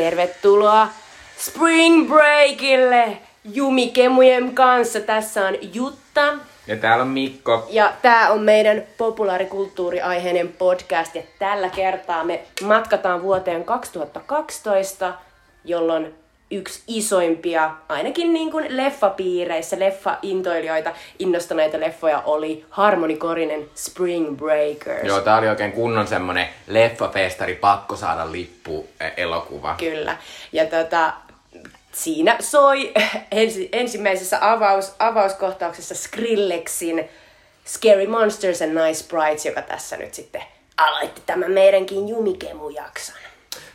Tervetuloa Spring Breakille Jumikemujen kanssa. Tässä on Jutta. Ja täällä on Mikko. Ja tää on meidän populaarikulttuuriaiheinen podcast. Ja tällä kertaa me matkataan vuoteen 2012, jolloin yksi isoimpia, ainakin niin kuin leffapiireissä, leffa-intoilijoita innostuneita leffoja oli Harmony Korinen Spring Breakers. Joo, tää oli oikein kunnon semmonen leffafestari, pakko saada lippu eh, elokuva. Kyllä. Ja tota, siinä soi ensi, ensimmäisessä avaus, avauskohtauksessa Skrillexin Scary Monsters and Nice Sprites, joka tässä nyt sitten aloitti tämän meidänkin Jumikemu-jakson.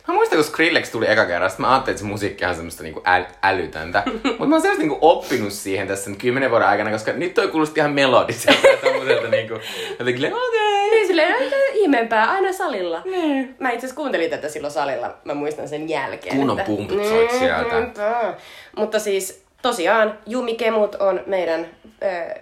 Mä muistan, kun Skrillex tuli eka kerran, mä ajattelin, että se musiikki on semmoista niinku äl- älytöntä. Mutta mä oon selvästi niinku oppinut siihen tässä nyt kymmenen vuoden aikana, koska nyt toi kuulosti ihan melodiselta ja tommoselta niinku, jotenkin okei. Okay. Niin silleen aika ihmeempää, aina salilla. Niin. Mä itse asiassa kuuntelin tätä silloin salilla, mä muistan sen jälkeen. Kunnon että- pumput soit sieltä. niinpä. Mutta siis tosiaan Jumikemut on meidän äh,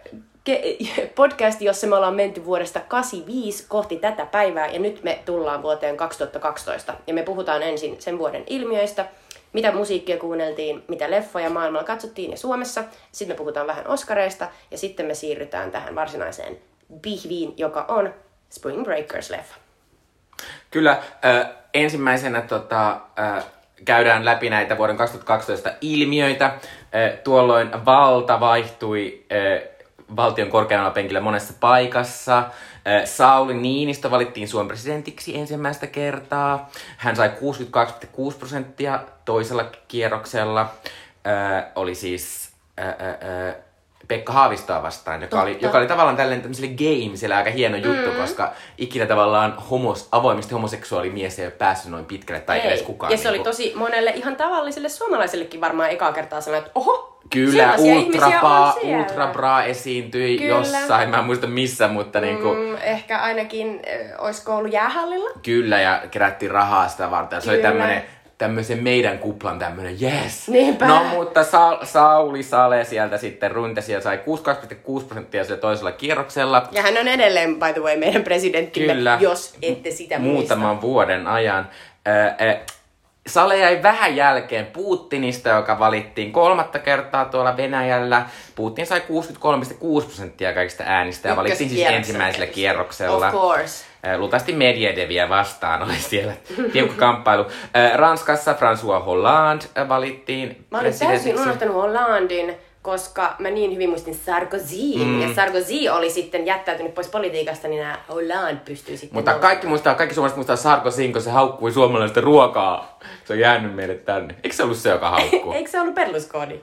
podcast, jossa me ollaan menty vuodesta 85 kohti tätä päivää ja nyt me tullaan vuoteen 2012. Ja me puhutaan ensin sen vuoden ilmiöistä, mitä musiikkia kuunneltiin, mitä leffoja maailmalla katsottiin ja Suomessa. Sitten me puhutaan vähän Oscareista ja sitten me siirrytään tähän varsinaiseen pihviin, joka on Spring Breakers-leffa. Kyllä, äh, ensimmäisenä tota, äh, käydään läpi näitä vuoden 2012 ilmiöitä. Tuolloin valta vaihtui valtion korkeammalla penkillä monessa paikassa. Äh, Sauli Niinistö valittiin Suomen presidentiksi ensimmäistä kertaa. Hän sai 62,6 prosenttia toisella kierroksella. Äh, oli siis äh, äh, äh, Pekka Haavistoa vastaan, joka oli, joka oli tavallaan tällainen tämmöiselle gamesille aika hieno juttu, mm. koska ikinä tavallaan homos, avoimesti homoseksuaali mies ei ole päässyt noin pitkälle, tai Ei. edes kukaan. Ja se oli niinku. tosi monelle ihan tavalliselle suomalaisellekin varmaan ekaa kertaa sanoa, että oho, Kyllä, ultrabra, on siellä. ultrabra esiintyi Kyllä. jossain, mä en muista missä, mutta mm. niinku, Mm, ehkä ainakin äh, olisiko ollut jäähallilla? kyllä, ja kerättiin rahaa sitä varten. Se oli Kyllä. tämmönen, tämmöisen meidän kuplan tämmönen, yes. Niinpä. No, mutta Sa- Sauli Sale sieltä sitten runtesi ja sai 62,6 prosenttia sillä toisella kierroksella. Ja hän on edelleen, by the way, meidän presidenttimme, Kyllä. jos ette sitä muutaman muista. vuoden ajan. Ö, ö, Sale jäi vähän jälkeen Putinista, joka valittiin kolmatta kertaa tuolla Venäjällä. Putin sai 63,6 prosenttia kaikista äänistä ja valittiin siis ensimmäisellä tietysti. kierroksella. Of course. Luultavasti Medvedeviä vastaan oli siellä tiukka kamppailu. Ranskassa François Hollande valittiin Mä olin täysin unohtanut Hollandin, koska mä niin hyvin muistin Sarkozyn. Mm. Ja Sarkozy oli sitten jättäytynyt pois politiikasta, niin nämä Hollande pystyy sitten... Mutta nousemaan. kaikki muistaa, kaikki suomalaiset muistaa Sarkozyn, kun se haukkui suomalaista ruokaa. Se on jäänyt meille tänne. Eikö se ollut se, joka haukkuu? Eikö se ollut Berlusconi?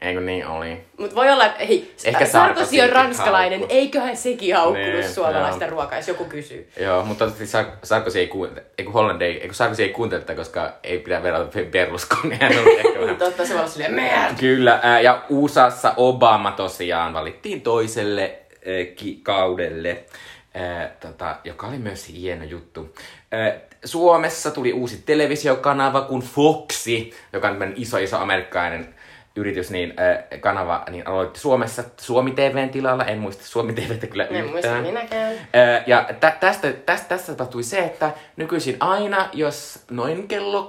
Eikö niin oli? Mutta voi olla, että ei, Ehkä Sarkozy on ranskalainen, haukkui. eiköhän sekin haukkunut Niin, suomalaista joo. ruokaa, jos joku kysyy. Joo, mutta toivottavasti Sar- Sarkozy ei kuuntele, ei kun Hollande ei, ei kun Sarkozy ei kuuntele koska ei pidä verrata Berlusconi. Hän on ehkä vähän... Totta, se voi olla! Kyllä, ää, ja USAssa Obama tosiaan valittiin toiselle ää, ki- kaudelle, ää, tota, joka oli myös hieno juttu. Ää, Suomessa tuli uusi televisiokanava kuin Foxi, joka on iso iso amerikkalainen yritys, niin ää, kanava niin aloitti Suomessa Suomi TVn tilalla. En muista Suomi TVtä kyllä En muista yhtään. minäkään. Ö, Ja tä- tästä, tästä, tästä tapahtui se, että nykyisin aina, jos noin kello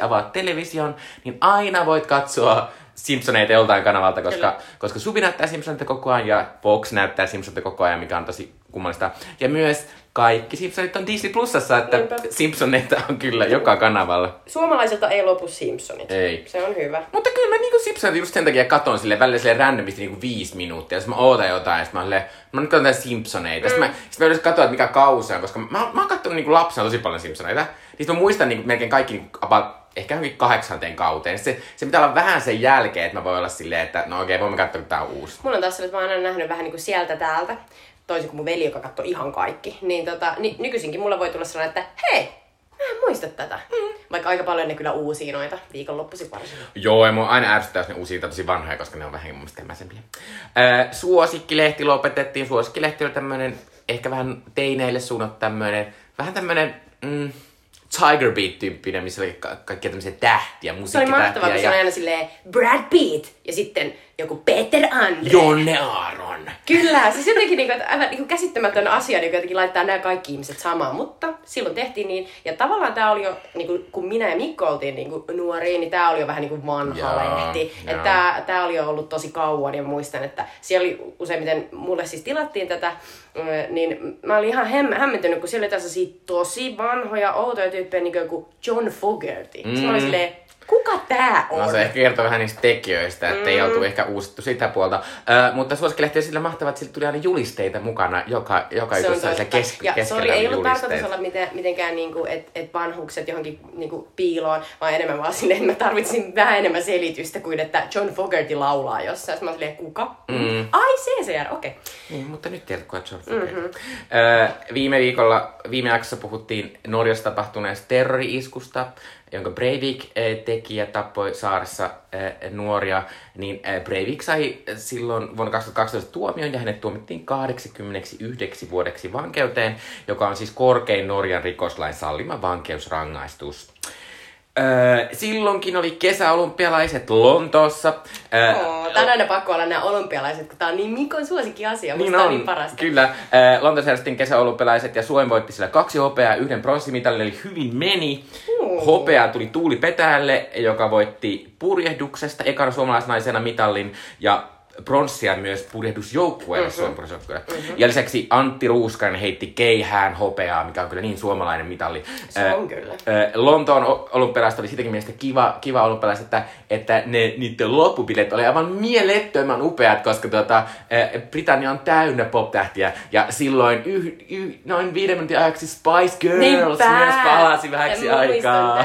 18-22 avaat television, niin aina voit katsoa Simpsoneita joltain kanavalta, koska, Kyllä. koska Suvi näyttää Simpsoneita koko ajan ja Fox näyttää Simpsoneita koko ajan, mikä on tosi kummallista. Ja myös kaikki Simpsonit on Disney Plusassa, että Niinpä. Simpsoneita on kyllä joka kanavalla. Suomalaisilta ei lopu Simpsonit. Ei. Se on hyvä. Mutta kyllä mä niinku Simpsonit just sen takia katon sille välillä sille randomisti niinku viisi minuuttia. Jos mä ootan jotain, ja sit mä silleen, mä nyt katson Simpsoneita. Mm. Sitten mä, sit mä yleensä katsoa, että mikä kausi on, koska mä, mä oon kattonut niinku lapsena tosi paljon Simpsoneita. Niin mä muistan niinku melkein kaikki niinku about, ehkä johonkin kahdeksanteen kauteen. Se, se pitää olla vähän sen jälkeen, että mä voin olla silleen, että no okei, voimme katsoa, kun tää on uusi. Mulla on taas että mä oon aina nähnyt vähän niin kuin sieltä täältä. Toisin kuin mun veli, joka katsoi ihan kaikki. Niin tota, ni, nykyisinkin mulla voi tulla sellainen, että hei, mä en muista tätä. Mm. Vaikka aika paljon ne kyllä uusia noita viikonloppuisin varsin. Joo, ja mua aina ärsyttää, jos ne uusia tosi vanhoja, koska ne on vähän mun mielestä. Öö, suosikkilehti lopetettiin. Suosikkilehti oli tämmönen, ehkä vähän teineille suunnattu tämmönen, vähän tämmönen, mm, Tiger Beat-tyyppinen, missä oli ka- kaikkia tämmöisiä tähtiä, Se oli musiikkitähtiä. mahtavaa, kun se oli aina silleen Brad Pitt. Ja sitten joku Peter Andre. Jonne Aaron. Kyllä, siis jotenkin niinku, että aivan niinku käsittämätön asia niinku jotenkin laittaa nämä kaikki ihmiset samaan, mutta silloin tehtiin niin. Ja tavallaan tämä oli jo, niinku, kun minä ja Mikko oltiin niinku nuoria, niin tämä oli jo vähän niinku vanha Jaa, lehti. jaa. Että tämä, tämä oli jo ollut tosi kauan ja muistan, että siellä oli useimmiten, mulle siis tilattiin tätä, niin mä olin ihan häm, hämmentynyt, kun siellä oli tässä tosi vanhoja, outoja tyyppejä, niin kuin joku John Fogerty. Mm. Mä olin silleen, kuka tää on? No se ehkä kertoo vähän niistä tekijöistä, että ei oltu ehkä uusittu sitä puolta. Ö, mutta suosikkilehti on sillä mahtavaa, että sillä tuli aina julisteita mukana joka, joka Se jutussa oli se kes- ja keskellä sori, ei ollut tarkoitus olla miten, mitenkään, niinku, että et vanhukset johonkin niinku, piiloon, vaan enemmän vaan sinne, että mä tarvitsin vähän enemmän selitystä kuin että John Fogerty laulaa jossain. Mä olin kuka? Mm. Ai CCR, okei. Okay. Niin, mutta nyt tiedät, kuka John Fogerty. Mm-hmm. Öö, viime viikolla, viime jaksossa puhuttiin Norjassa tapahtuneesta terrori-iskusta, jonka Breivik eh, teki ja tappoi saaressa eh, nuoria, niin eh, Breivik sai silloin vuonna 2012 tuomion ja hänet tuomittiin 89 vuodeksi vankeuteen, joka on siis korkein Norjan rikoslain sallima vankeusrangaistus. Öö, silloinkin oli kesäolympialaiset Lontoossa. Öö, Oh, tää on aina pakko olla nämä olympialaiset, kun tää on niin Mikon suosikki asia. Niin tää on, on niin parasta. kyllä. Äh, Lontoossa järjestettiin kesäolympialaiset ja Suomi voitti sillä kaksi hopeaa ja yhden pronssimitalin, eli hyvin meni. Mm. Hopea tuli Tuuli Petäjälle, joka voitti purjehduksesta ekana suomalaisnaisena mitallin ja pronssia myös purjehdusjoukkueelle mm-hmm. Suomen. Mm-hmm. Ja lisäksi Antti Ruuskanen heitti keihään hopeaa, mikä on kyllä niin suomalainen mitalli. Se on kyllä. Ö, Lontoon o- olympialaiset oli sitäkin mielestä kiva, kiva olympialaiset, että, että ne, niiden loppubileet oli aivan mielettömän upeat, koska tota, ö, Britannia on täynnä pop-tähtiä ja silloin yh, yh, noin viiden minuutin ajaksi Spice Girls Niinpä! myös palasi vähäksi aikaa.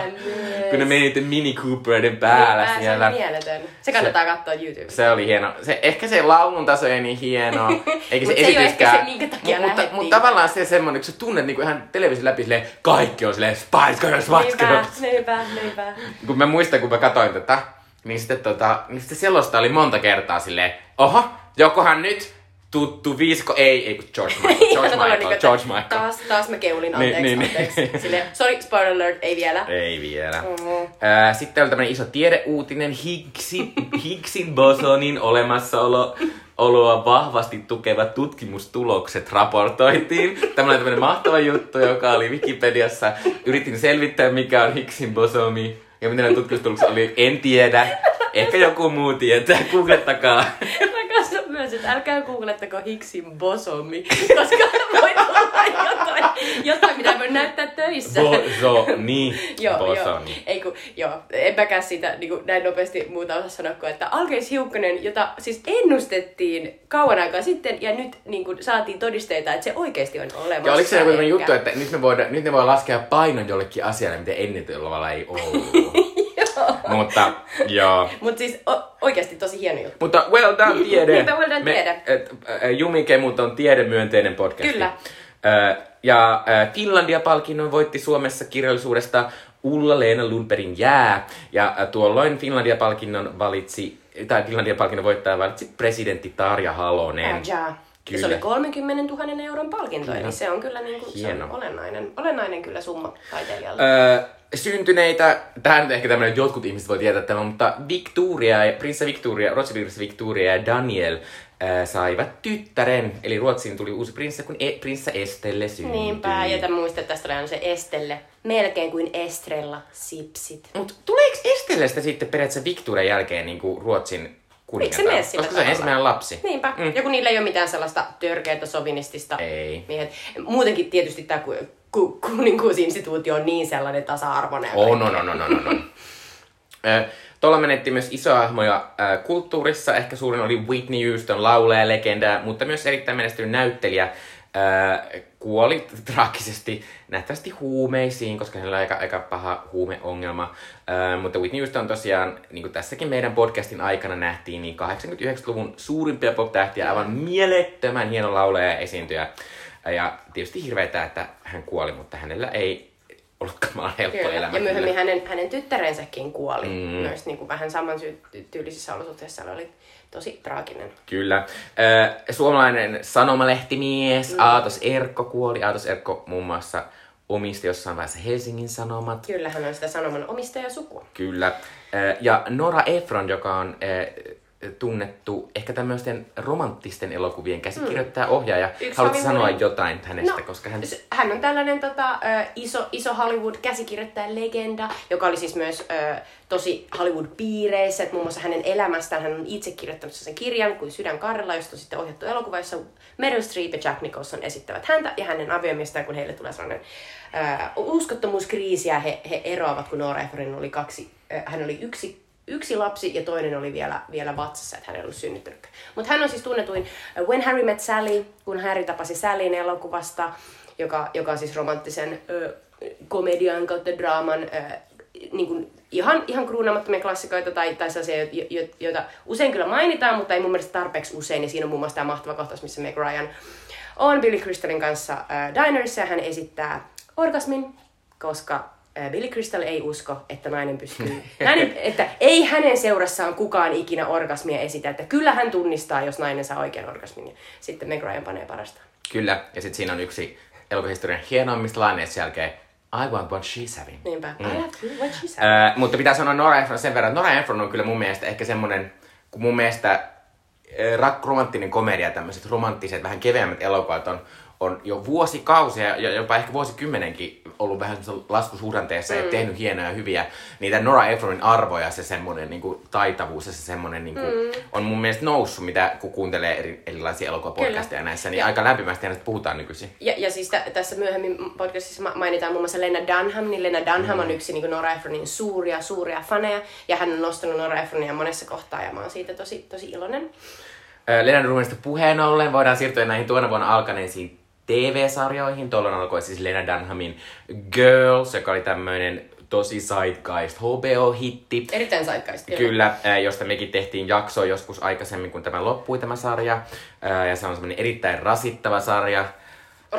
Kun ne meni Mini Coopereiden päällä Niinpä, siellä. Se on mieletön. Se kannattaa katsoa YouTubesta. Se oli hieno. Se, ehkä se laulun taso ei niin hieno, eikä se se ei esityskään. se, minkä takia Mut- mutta, mutta tavallaan se semmonen, kun sä tunnet niinku ihan television läpi silleen, kaikki on silleen Spice Girls, Spice Girls. niinpä, niinpä. Kun mä muistan, kun mä katsoin tätä, niin sitten tota, niin sitten selosta oli monta kertaa silleen, oho, jokohan nyt tuttu viisko, ei, ei kun George Michael, George Michael, että George Michael. Taas, taas mä keulin, Niin, anteeksi, niin, niin. anteeksi. Silleen, sorry, spoiler alert, ei vielä. Ei vielä. Mhm. Ää, Sitten oli tämmönen iso tiedeuutinen, Higgsin, Higgsin bosonin olemassaolo oloa vahvasti tukevat tutkimustulokset raportoitiin. Tämä oli tämmönen mahtava juttu, joka oli Wikipediassa. Yritin selvittää, mikä on Higgsin bosomi. Ja mitä ne tutkimustulokset oli, en tiedä. Ehkä joku muu tietää, googlettakaa. Myös, että älkää googlettako Higgsin bosomi, koska voi olla jotain, jotain mitä voi näyttää töissä. Bosoni. Joo, joo. Bosoni. Ei kun, joo, enpäkään siitä niin kuin näin nopeasti muuta osaa sanoa kuin, että Alkeis Hiukkanen, jota siis ennustettiin kauan aikaa sitten, ja nyt niin kuin, saatiin todisteita, että se oikeasti on olemassa. Ja oliko se joku juttu, että nyt ne, voidaan, nyt ne voi laskea painon jollekin asialle, mitä ennen ei ollut. Mutta joo. Mutta siis o- oikeasti tosi hieno juttu. Mutta well done tiede. Niinpä, well done tiede. et, ä, Jumikemut on tiedemyönteinen podcast. Kyllä. Ö, ja Finlandia-palkinnon voitti Suomessa kirjallisuudesta Ulla-Leena Lundbergin jää. Ja tuolloin Finlandia-palkinnon valitsi, tai Finlandia-palkinnon voittaja valitsi presidentti Tarja Halonen. Jaa. Ja Kyllä. se oli 30 000 euron palkinto, eli se on kyllä niin kuin, se on olennainen, olennainen kyllä summa taiteilijalle. Öö, syntyneitä, tähän nyt ehkä tämmöinen, jotkut ihmiset voi tietää tämän, mutta Victoria, ja prinsessa Victoria, Ruotsin Victoria ja Daniel ää, saivat tyttären. Eli Ruotsiin tuli uusi prinsessa, kun e- prinsessa Estelle syntyi. Niinpä, ja tämän muista, että tästä oli aina se Estelle. Melkein kuin Estrella, sipsit. Mut tuleeko Estellestä sitten periaatteessa Victorian jälkeen niin kuin Ruotsin Miksi se mene sillä Koska se on tavalla? ensimmäinen lapsi. Niinpä. Mm. Ja kun niillä ei ole mitään sellaista törkeätä sovinistista Ei. miehet. Muutenkin tietysti tämä ku, ku, kuninkuusinstituutio on niin sellainen tasa-arvoinen. Oh, no, no, no, no, no, no. Tuolla menettiin myös isoja hahmoja kulttuurissa. Ehkä suurin oli Whitney Houston, laulaja, legenda, mutta myös erittäin menestynyt näyttelijä. Äh, kuoli traagisesti nähtävästi huumeisiin, koska hänellä oli aika, aika paha huumeongelma. Äh, mutta Whitney Houston tosiaan, niin kuin tässäkin meidän podcastin aikana nähtiin, niin 89-luvun suurimpia pop-tähtiä, aivan mielettömän hieno laulaja ja esiintyjä. Ja tietysti hirveetä, että hän kuoli, mutta hänellä ei ollutkaan helppo Kyllä. elämä. Ja myöhemmin kyllä. hänen, hänen tyttärensäkin kuoli mm. Myös niin kuin vähän saman sy- tyylisissä olosuhteissa. Oli tosi traaginen. Kyllä. Suomalainen sanomalehtimies mm. Aatos Erkko kuoli. Aatos Erkko muun muassa omisti jossain vaiheessa Helsingin Sanomat. Kyllä hän on sitä sanoman omistajasukua. Kyllä. Ja Nora Efron, joka on tunnettu ehkä tämmöisten romanttisten elokuvien käsikirjoittaja, ohjaaja. Yksi Haluatko Hollywoodin- sanoa jotain hänestä, No, koska hän... Hän on tällainen tota, iso, iso Hollywood-käsikirjoittajan legenda, joka oli siis myös ö, tosi Hollywood-piireissä. Muun muassa hänen elämästään hän on itse kirjoittanut sen kirjan kuin Sydän Karrella, josta on sitten ohjattu elokuva, jossa Meryl Streep ja Jack Nicholson esittävät häntä ja hänen aviomiestään, kun heille tulee sellainen ö, uskottomuuskriisi ja he, he eroavat, kun Nora Ephron oli kaksi, ö, hän oli yksi yksi lapsi ja toinen oli vielä, vielä vatsassa, että hän ei ollut synnyttänyt. Mutta hän on siis tunnetuin äh, When Harry Met Sally, kun Harry tapasi Sallyn elokuvasta, joka, joka on siis romanttisen ö, komedian kautta draaman ö, niin kuin ihan, ihan kruunaamattomia klassikoita tai, tai sellaisia, jo, jo, joita usein kyllä mainitaan, mutta ei mun mielestä tarpeeksi usein. Ja siinä on muun muassa tämä mahtava kohtaus, missä Meg Ryan on Billy Crystalin kanssa äh, dinerissa ja hän esittää orgasmin, koska Billy Crystal ei usko, että nainen pystyy, nainen, että ei hänen seurassaan kukaan ikinä orgasmia esitä, että kyllä hän tunnistaa, jos nainen saa oikean orgasmin. Ja sitten Meg Ryan panee parasta. Kyllä, ja sitten siinä on yksi elokuvahistorian hienoimmista laineista jälkeen. I want what she's having. Niinpä. Mm. I to what she said. Öö, mutta pitää sanoa Nora Ephron sen verran, että Nora Ephron on kyllä mun mielestä ehkä semmonen, kun mun mielestä ö, rak- romanttinen komedia, tämmöiset romanttiset, vähän keveämmät elokuvat on, on jo vuosikausia ja jopa ehkä vuosikymmenenkin ollut vähän laskusuhdanteessa mm. ja tehnyt hienoja ja hyviä. Niitä Nora Ephronin arvoja, se semmoinen niin kuin, taitavuus ja se semmoinen niin kuin, mm. on mun mielestä noussut, mitä kun kuuntelee eri, erilaisia elokuvapodcasteja näissä, niin Ja- aika lämpimästi näistä puhutaan nykyisin. Ja, ja siis tä, tässä myöhemmin podcastissa ma- mainitaan muun muassa Lena Dunham, niin Lena Dunham on yksi niin Nora Ephronin suuria, suuria faneja, ja hän on nostanut Nora Ephronia monessa kohtaa, ja mä oon siitä tosi, tosi iloinen. Ö, Lennart Rumenista puheen ollen voidaan siirtyä näihin tuona vuonna alkaneisiin TV-sarjoihin. Tuolloin alkoi siis Lena Dunhamin Girls, joka oli tämmöinen tosi zeitgeist HBO-hitti. Erittäin saikkaista. Kyllä, ää, josta mekin tehtiin jakso joskus aikaisemmin, kun tämä loppui tämä sarja. Ja se on semmoinen erittäin rasittava sarja.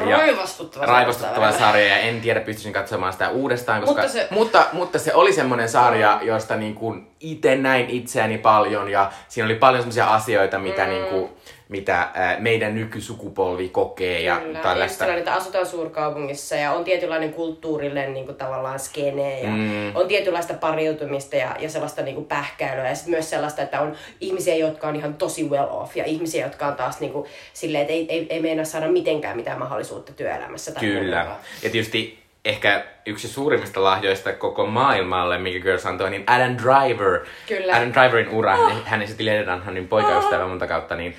Ja- Raivostuttava sarja. Raivostuttava sarja ja en tiedä pystyisin katsomaan sitä uudestaan, koska, Mutta se- mutta, mutta se oli semmoinen sarja, josta niin kuin itse näin itseäni paljon ja siinä oli paljon semmoisia asioita, mitä, mm. niin kuin, mitä ää, meidän nykysukupolvi kokee ja Kyllä, tällaista. ja että asutaan suurkaupungissa ja on tietynlainen kulttuurillinen niin kuin, tavallaan skene ja mm. on tietynlaista pariutumista ja, ja sellaista niin kuin, pähkäilyä ja sitten myös sellaista, että on ihmisiä, jotka on ihan tosi well off ja ihmisiä, jotka on taas niin kuin, silleen, että ei, ei, ei meinaa saada mitenkään mitään mahdollisuutta työelämässä. Tai Kyllä. Ja tietysti ehkä yksi suurimmista lahjoista koko maailmalle, mikä Girls antoi, niin Adam Driver. Kyllä. Adam Driverin ura, oh. hän esitti Lena Dunhamin poikaystävä monta kautta, niin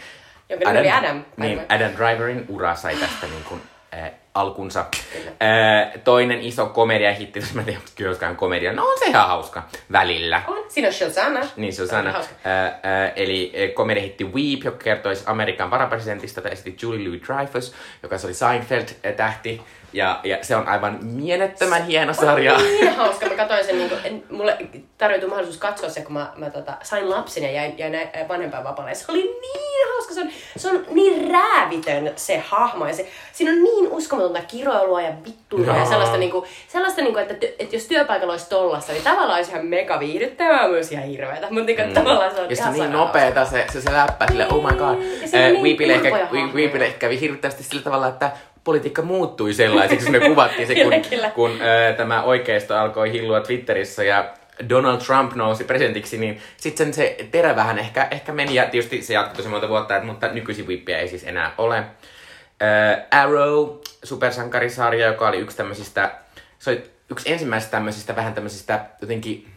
Jonka nimi oli Adam, Niin. Adam Driverin ura sai tästä niin kuin, äh, alkunsa. Äh, toinen iso komediahitti, jos mä en tiedä, onko Girlskaan komedia, no on se ihan hauska välillä. On. Siinä on Shazana. Niin, hauska. Äh, äh, eli komediahitti Weep, joka kertoisi Amerikan varapresidentistä, jota esitti Julie Louis Dreyfus, joka oli Seinfeld-tähti. Ja, ja se on aivan mielettömän hieno sarja. On niin hauska. Mä katsoin sen, niin kuin, en, mulle tarjoutui mahdollisuus katsoa se, kun mä, mä tota, sain lapsen ja jäin, jäin nä- vanhempainvapaalle. Se oli niin hauska. Se on, se on niin räävitön se hahmo. Ja se, siinä on niin uskomatonta kiroilua ja vittuilua ja Jaa. sellaista, niin kuin, sellaista niin kuin, että, että jos työpaikalla olisi tollassa, niin tavallaan olisi ihan mega viihdyttävää, myös ihan hirveätä. Mutta niin kuin, tavallaan se on Ja se ihan on niin nopeeta se, se, se läppä, sille oh my god. Niin, ja on Äh, niin Weepille ehkä. Weepille kävi hirvittävästi sillä tavalla, että politiikka muuttui sellaiseksi, kun me kuvattiin se, kun, Kyllä, kun äh, tämä oikeisto alkoi hillua Twitterissä ja Donald Trump nousi presidentiksi, niin sitten se terä vähän ehkä, ehkä meni, ja tietysti se jatkui tosi monta vuotta, mutta nykyisin Whippia ei siis enää ole. Äh, Arrow, supersankarisarja, joka oli yksi tämmöisistä, se oli yksi ensimmäisistä tämmöisistä, vähän tämmöisistä jotenkin,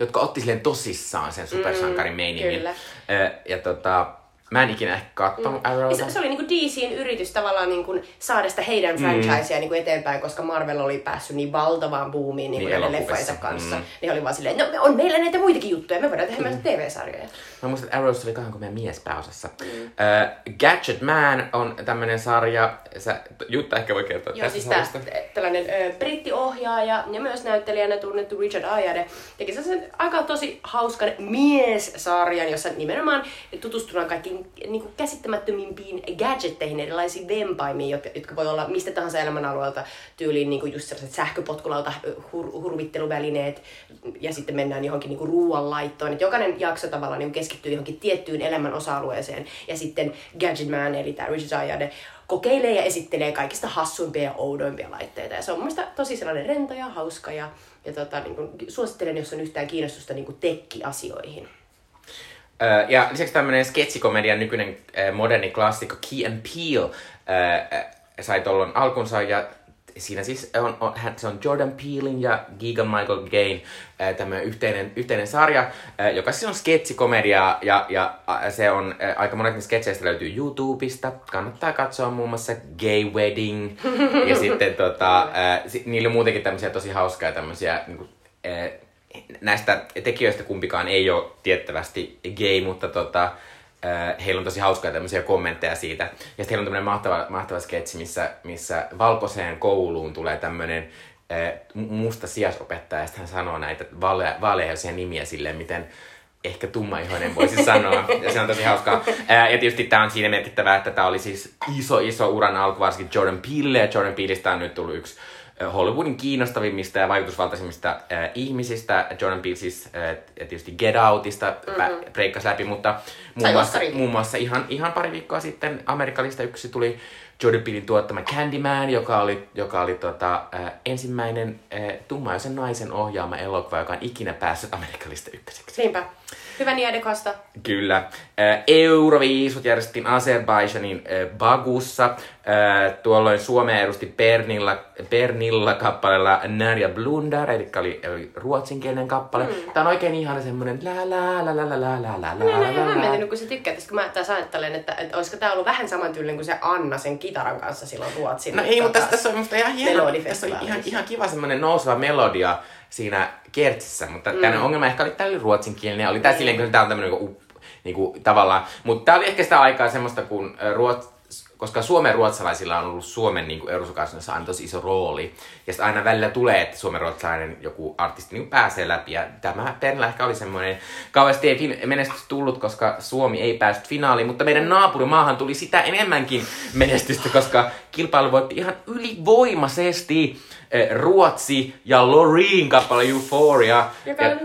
jotka otti silleen tosissaan sen supersankarin meiningin. kyllä. Äh, ja tota, mä en ikinä ehkä kattonut mm. Arrowta. se, se oli niinku DCn yritys tavallaan niinku saada sitä heidän franchisea niinku eteenpäin, koska Marvel oli päässyt niin valtavaan boomiin niinku Niin, näiden leffojensa kanssa. Mm. Niin oli vaan silleen, no on meillä näitä muitakin juttuja, me voidaan tehdä myös TV-sarjoja. Mä muistan, että Arrows oli kahden komea mies pääosassa. Mm. Uh, Gadget Man on tämmönen sarja. Sä, Jutta ehkä voi kertoa Joo, tästä siis tää, sarjasta. tällainen ö, brittiohjaaja ja myös näyttelijänä tunnettu Richard Ayoade teki sellaisen aika tosi hauskan mies-sarjan, jossa nimenomaan tutustutaan kaikkiin niin kuin käsittämättömimpiin gadgetteihin, erilaisiin vempaimiin, jotka, jotka voi olla mistä tahansa elämänalueelta tyyliin niin kuin just sellaiset sähköpotkulauta hur, hurvitteluvälineet ja sitten mennään johonkin niin kuin ruoanlaittoon. Et jokainen jakso tavallaan niin keskittyy johonkin tiettyyn elämän osa-alueeseen ja sitten Gadget Man eli tämä Richard Ayoade kokeilee ja esittelee kaikista hassuimpia ja oudoimpia laitteita. Ja se on mun mielestä tosi sellainen rento ja hauska ja, ja tota, niin kuin, suosittelen, jos on yhtään kiinnostusta niin kuin tekki-asioihin. Ö, ja lisäksi tämmönen sketsikomedian nykyinen ö, moderni klassikko Key and Peele ö, ö, sai tuolloin alkunsa ja siinä siis on, on, hän- se on Jordan Peelin ja Keegan Michael Gain tämmöinen yhteinen, yhteinen sarja, ää, joka siis on sketsikomedia ja, ja ä, se on, aika monet niistä sketseistä löytyy YouTubesta. Kannattaa katsoa muun muassa Gay Wedding ja sitten tota, ää, si, niillä on muutenkin tämmöisiä tosi hauskaa tämmöisiä niinku, ää, näistä tekijöistä kumpikaan ei ole tiettävästi gay, mutta tota, heillä on tosi hauskaa tämmöisiä kommentteja siitä. Ja sitten heillä on tämmöinen mahtava, mahtava sketsi, missä, missä valkoiseen kouluun tulee tämmöinen äh, musta sijasopettaja, ja sitten hän sanoo näitä vaale- vaaleaisia nimiä silleen, miten ehkä tummaihoinen voisi sanoa. Ja se on tosi hauskaa. Ää, ja tietysti tämä on siinä merkittävää, että tämä oli siis iso, iso uran alku, varsinkin Jordan Peele. Ja Jordan Peelestä on nyt tullut yksi äh, Hollywoodin kiinnostavimmista ja vaikutusvaltaisimmista äh, ihmisistä. Jordan Peele siis äh, tietysti Get Outista mm-hmm. breikkasi läpi, mutta muun muassa, muun muassa ihan, ihan pari viikkoa sitten Amerikalista yksi tuli Jordan Peelin tuottama Candyman, joka oli, joka oli tota, äh, ensimmäinen äh, tummaisen naisen ohjaama elokuva, joka on ikinä päässyt Amerikalista ykköseksi. Niinpä. Hyvä Niedekasta. Kyllä. Äh, Euroviisut järjestettiin Azerbaijanin äh, Bagussa. Tuolloin Suomea edusti Pernilla, Pernilla kappaleella Narja Blundar, eli oli, ruotsinkielinen kappale. Mm. Tämä on oikein ihana semmonen la la la la la la la la Mä en la ole ihan la la hämmentynyt, kun sä tykkäät, kun mä taas ajattelen, että, että olisiko tää ollut vähän saman tyylinen kuin se Anna sen kitaran kanssa silloin Ruotsin. No ei, mutta tässä, tota, tässä on musta ihan hieno, tässä on ihan, ihan kiva semmoinen nouseva melodia siinä kertsissä, mutta mm. tämän ongelma ehkä oli, tää oli ruotsinkielinen, ja oli tää silleen, kun tää on tämmönen niinku, niinku, tavallaan, mutta tää oli ehkä sitä aikaa semmoista, kun ö, ruot, koska suomen ruotsalaisilla on ollut Suomen niin eurosukaisuudessa aina tosi iso rooli. Ja sitten aina välillä tulee, että suomen ruotsalainen joku artisti niin pääsee läpi. Ja tämä Pernilla ehkä oli semmoinen, kauheasti ei menestys tullut, koska Suomi ei päässyt finaaliin. Mutta meidän naapurimaahan tuli sitä enemmänkin menestystä, koska kilpailu voitti ihan ylivoimaisesti Ruotsi ja Loreen kappale Euphoria. Joka ja, on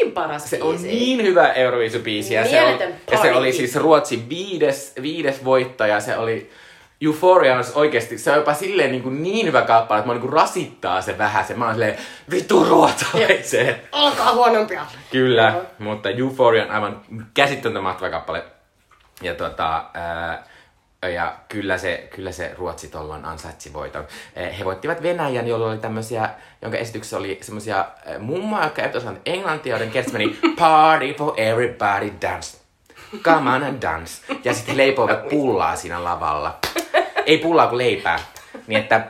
niin paras se on biisi. niin hyvä Euroviisubiisi ja, se, on, ja se oli siis Ruotsin viides, viides voittaja. Se oli Euphoria on oikeasti, se on jopa silleen niin, kuin niin hyvä kappale, että mä niin kuin rasittaa se vähän. Se, mä oon silleen, vittu ruotsalaiseen. Alkaa huonompia. Kyllä, Joo. mutta Euphoria on aivan käsittöntä mahtava kappale. Ja tota, ää, ja kyllä se, kyllä se Ruotsi tolloin ansaitsi voiton. Eh, He voittivat Venäjän, jolla oli tämmöisiä, jonka esityksessä oli semmoisia mummoja, jotka eivät osannut englantia, joiden kertsi meni Party for everybody dance. Come on and dance. Ja sitten he leipoivat pullaa siinä lavalla. Ei pullaa kuin leipää. Niin että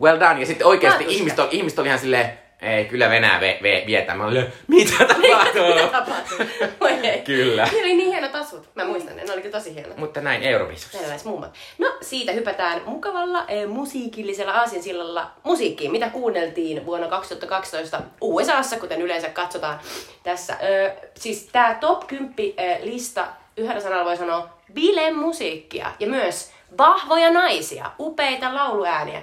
well done. Ja sitten oikeasti ihmiset, oli- ihmiset oli ihan silleen, ei, kyllä Venäjä ve, ve, vietää. Mä olin, mitä tapahtuu? Tapahtuu. Voi ei. Kyllä. Niillä oli niin hienot asut. Mä muistan ne, ne oli tosi hienot. Mutta näin Euroviisussa. Mummat. No, siitä hypätään mukavalla eh, musiikillisella aasinsillalla musiikkiin, mitä kuunneltiin vuonna 2012 USAssa, kuten yleensä katsotaan tässä. Ö, siis tämä top 10 eh, lista, yhdellä sanalla voi sanoa, bilemusiikkia ja myös vahvoja naisia, upeita lauluääniä.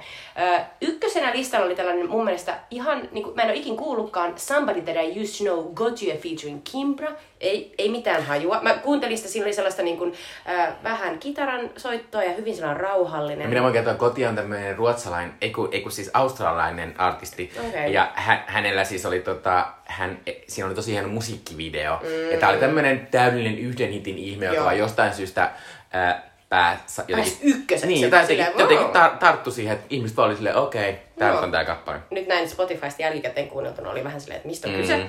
Ykkösenä listalla oli tällainen mun mielestä ihan, niin kuin, mä en ole ikin kuullutkaan, Somebody That I Used to Know, Gotye featuring Kimbra. Ei, ei mitään hajua. Mä kuuntelin sitä, siinä oli sellaista niin kuin, äh, vähän kitaran soittoa ja hyvin sellainen rauhallinen. Minä voin kertoa, Koti on tämmöinen ruotsalainen, ei kun, ei kun siis australialainen artisti. Okei. Ja hä, hänellä siis oli tota, hän, e, siinä oli tosi hieno musiikkivideo. Mm. Ja tää oli tämmöinen täydellinen yhden hitin ihme, joka jostain syystä ää, päässä Pääsi ykköseksi. Niin, jotain jotenkin, Silleen, jotenkin tar- tarttu siihen, että ihmiset oli silleen, okei, okay, täällä Joo. on tää kappale. Nyt näin Spotifysta jälkikäteen kuunneltuna oli vähän silleen, että mistä on kyse.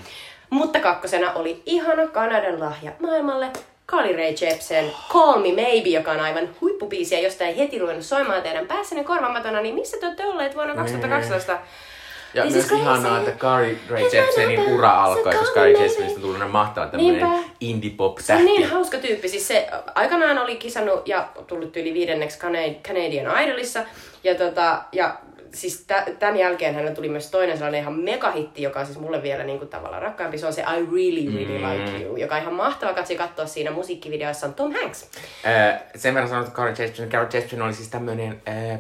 Mutta kakkosena oli ihana Kanadan lahja maailmalle. Carly Rae Jepsen Call Me Maybe, joka on aivan huippubiisi, ja jos ei heti ruvennut soimaan teidän päässäni korvamatona, niin missä te olette olleet vuonna 2012? Ja This myös is crazy. ihanaa, että Carly Rae It's Jepsenin another- ura alkoi, koska maybe. Jepsenistä tuli tämmöinen mahtava tämmöinen indie pop Se on tähti. niin hauska tyyppi. Siis se aikanaan oli kisannut ja tullut yli viidenneksi Cana- Canadian Idolissa. Ja, tota, ja siis tä- tämän jälkeen hänellä tuli myös toinen sellainen ihan megahitti, joka on siis mulle vielä niin kuin tavallaan rakkaampi. Se on se I Really Really Mm. Like You, joka on ihan mahtava katsi katsoa siinä musiikkivideossa on Tom Hanks. Äh, sen verran sanon, että Carly Jepsen, Carly Jepsen oli siis tämmöinen äh,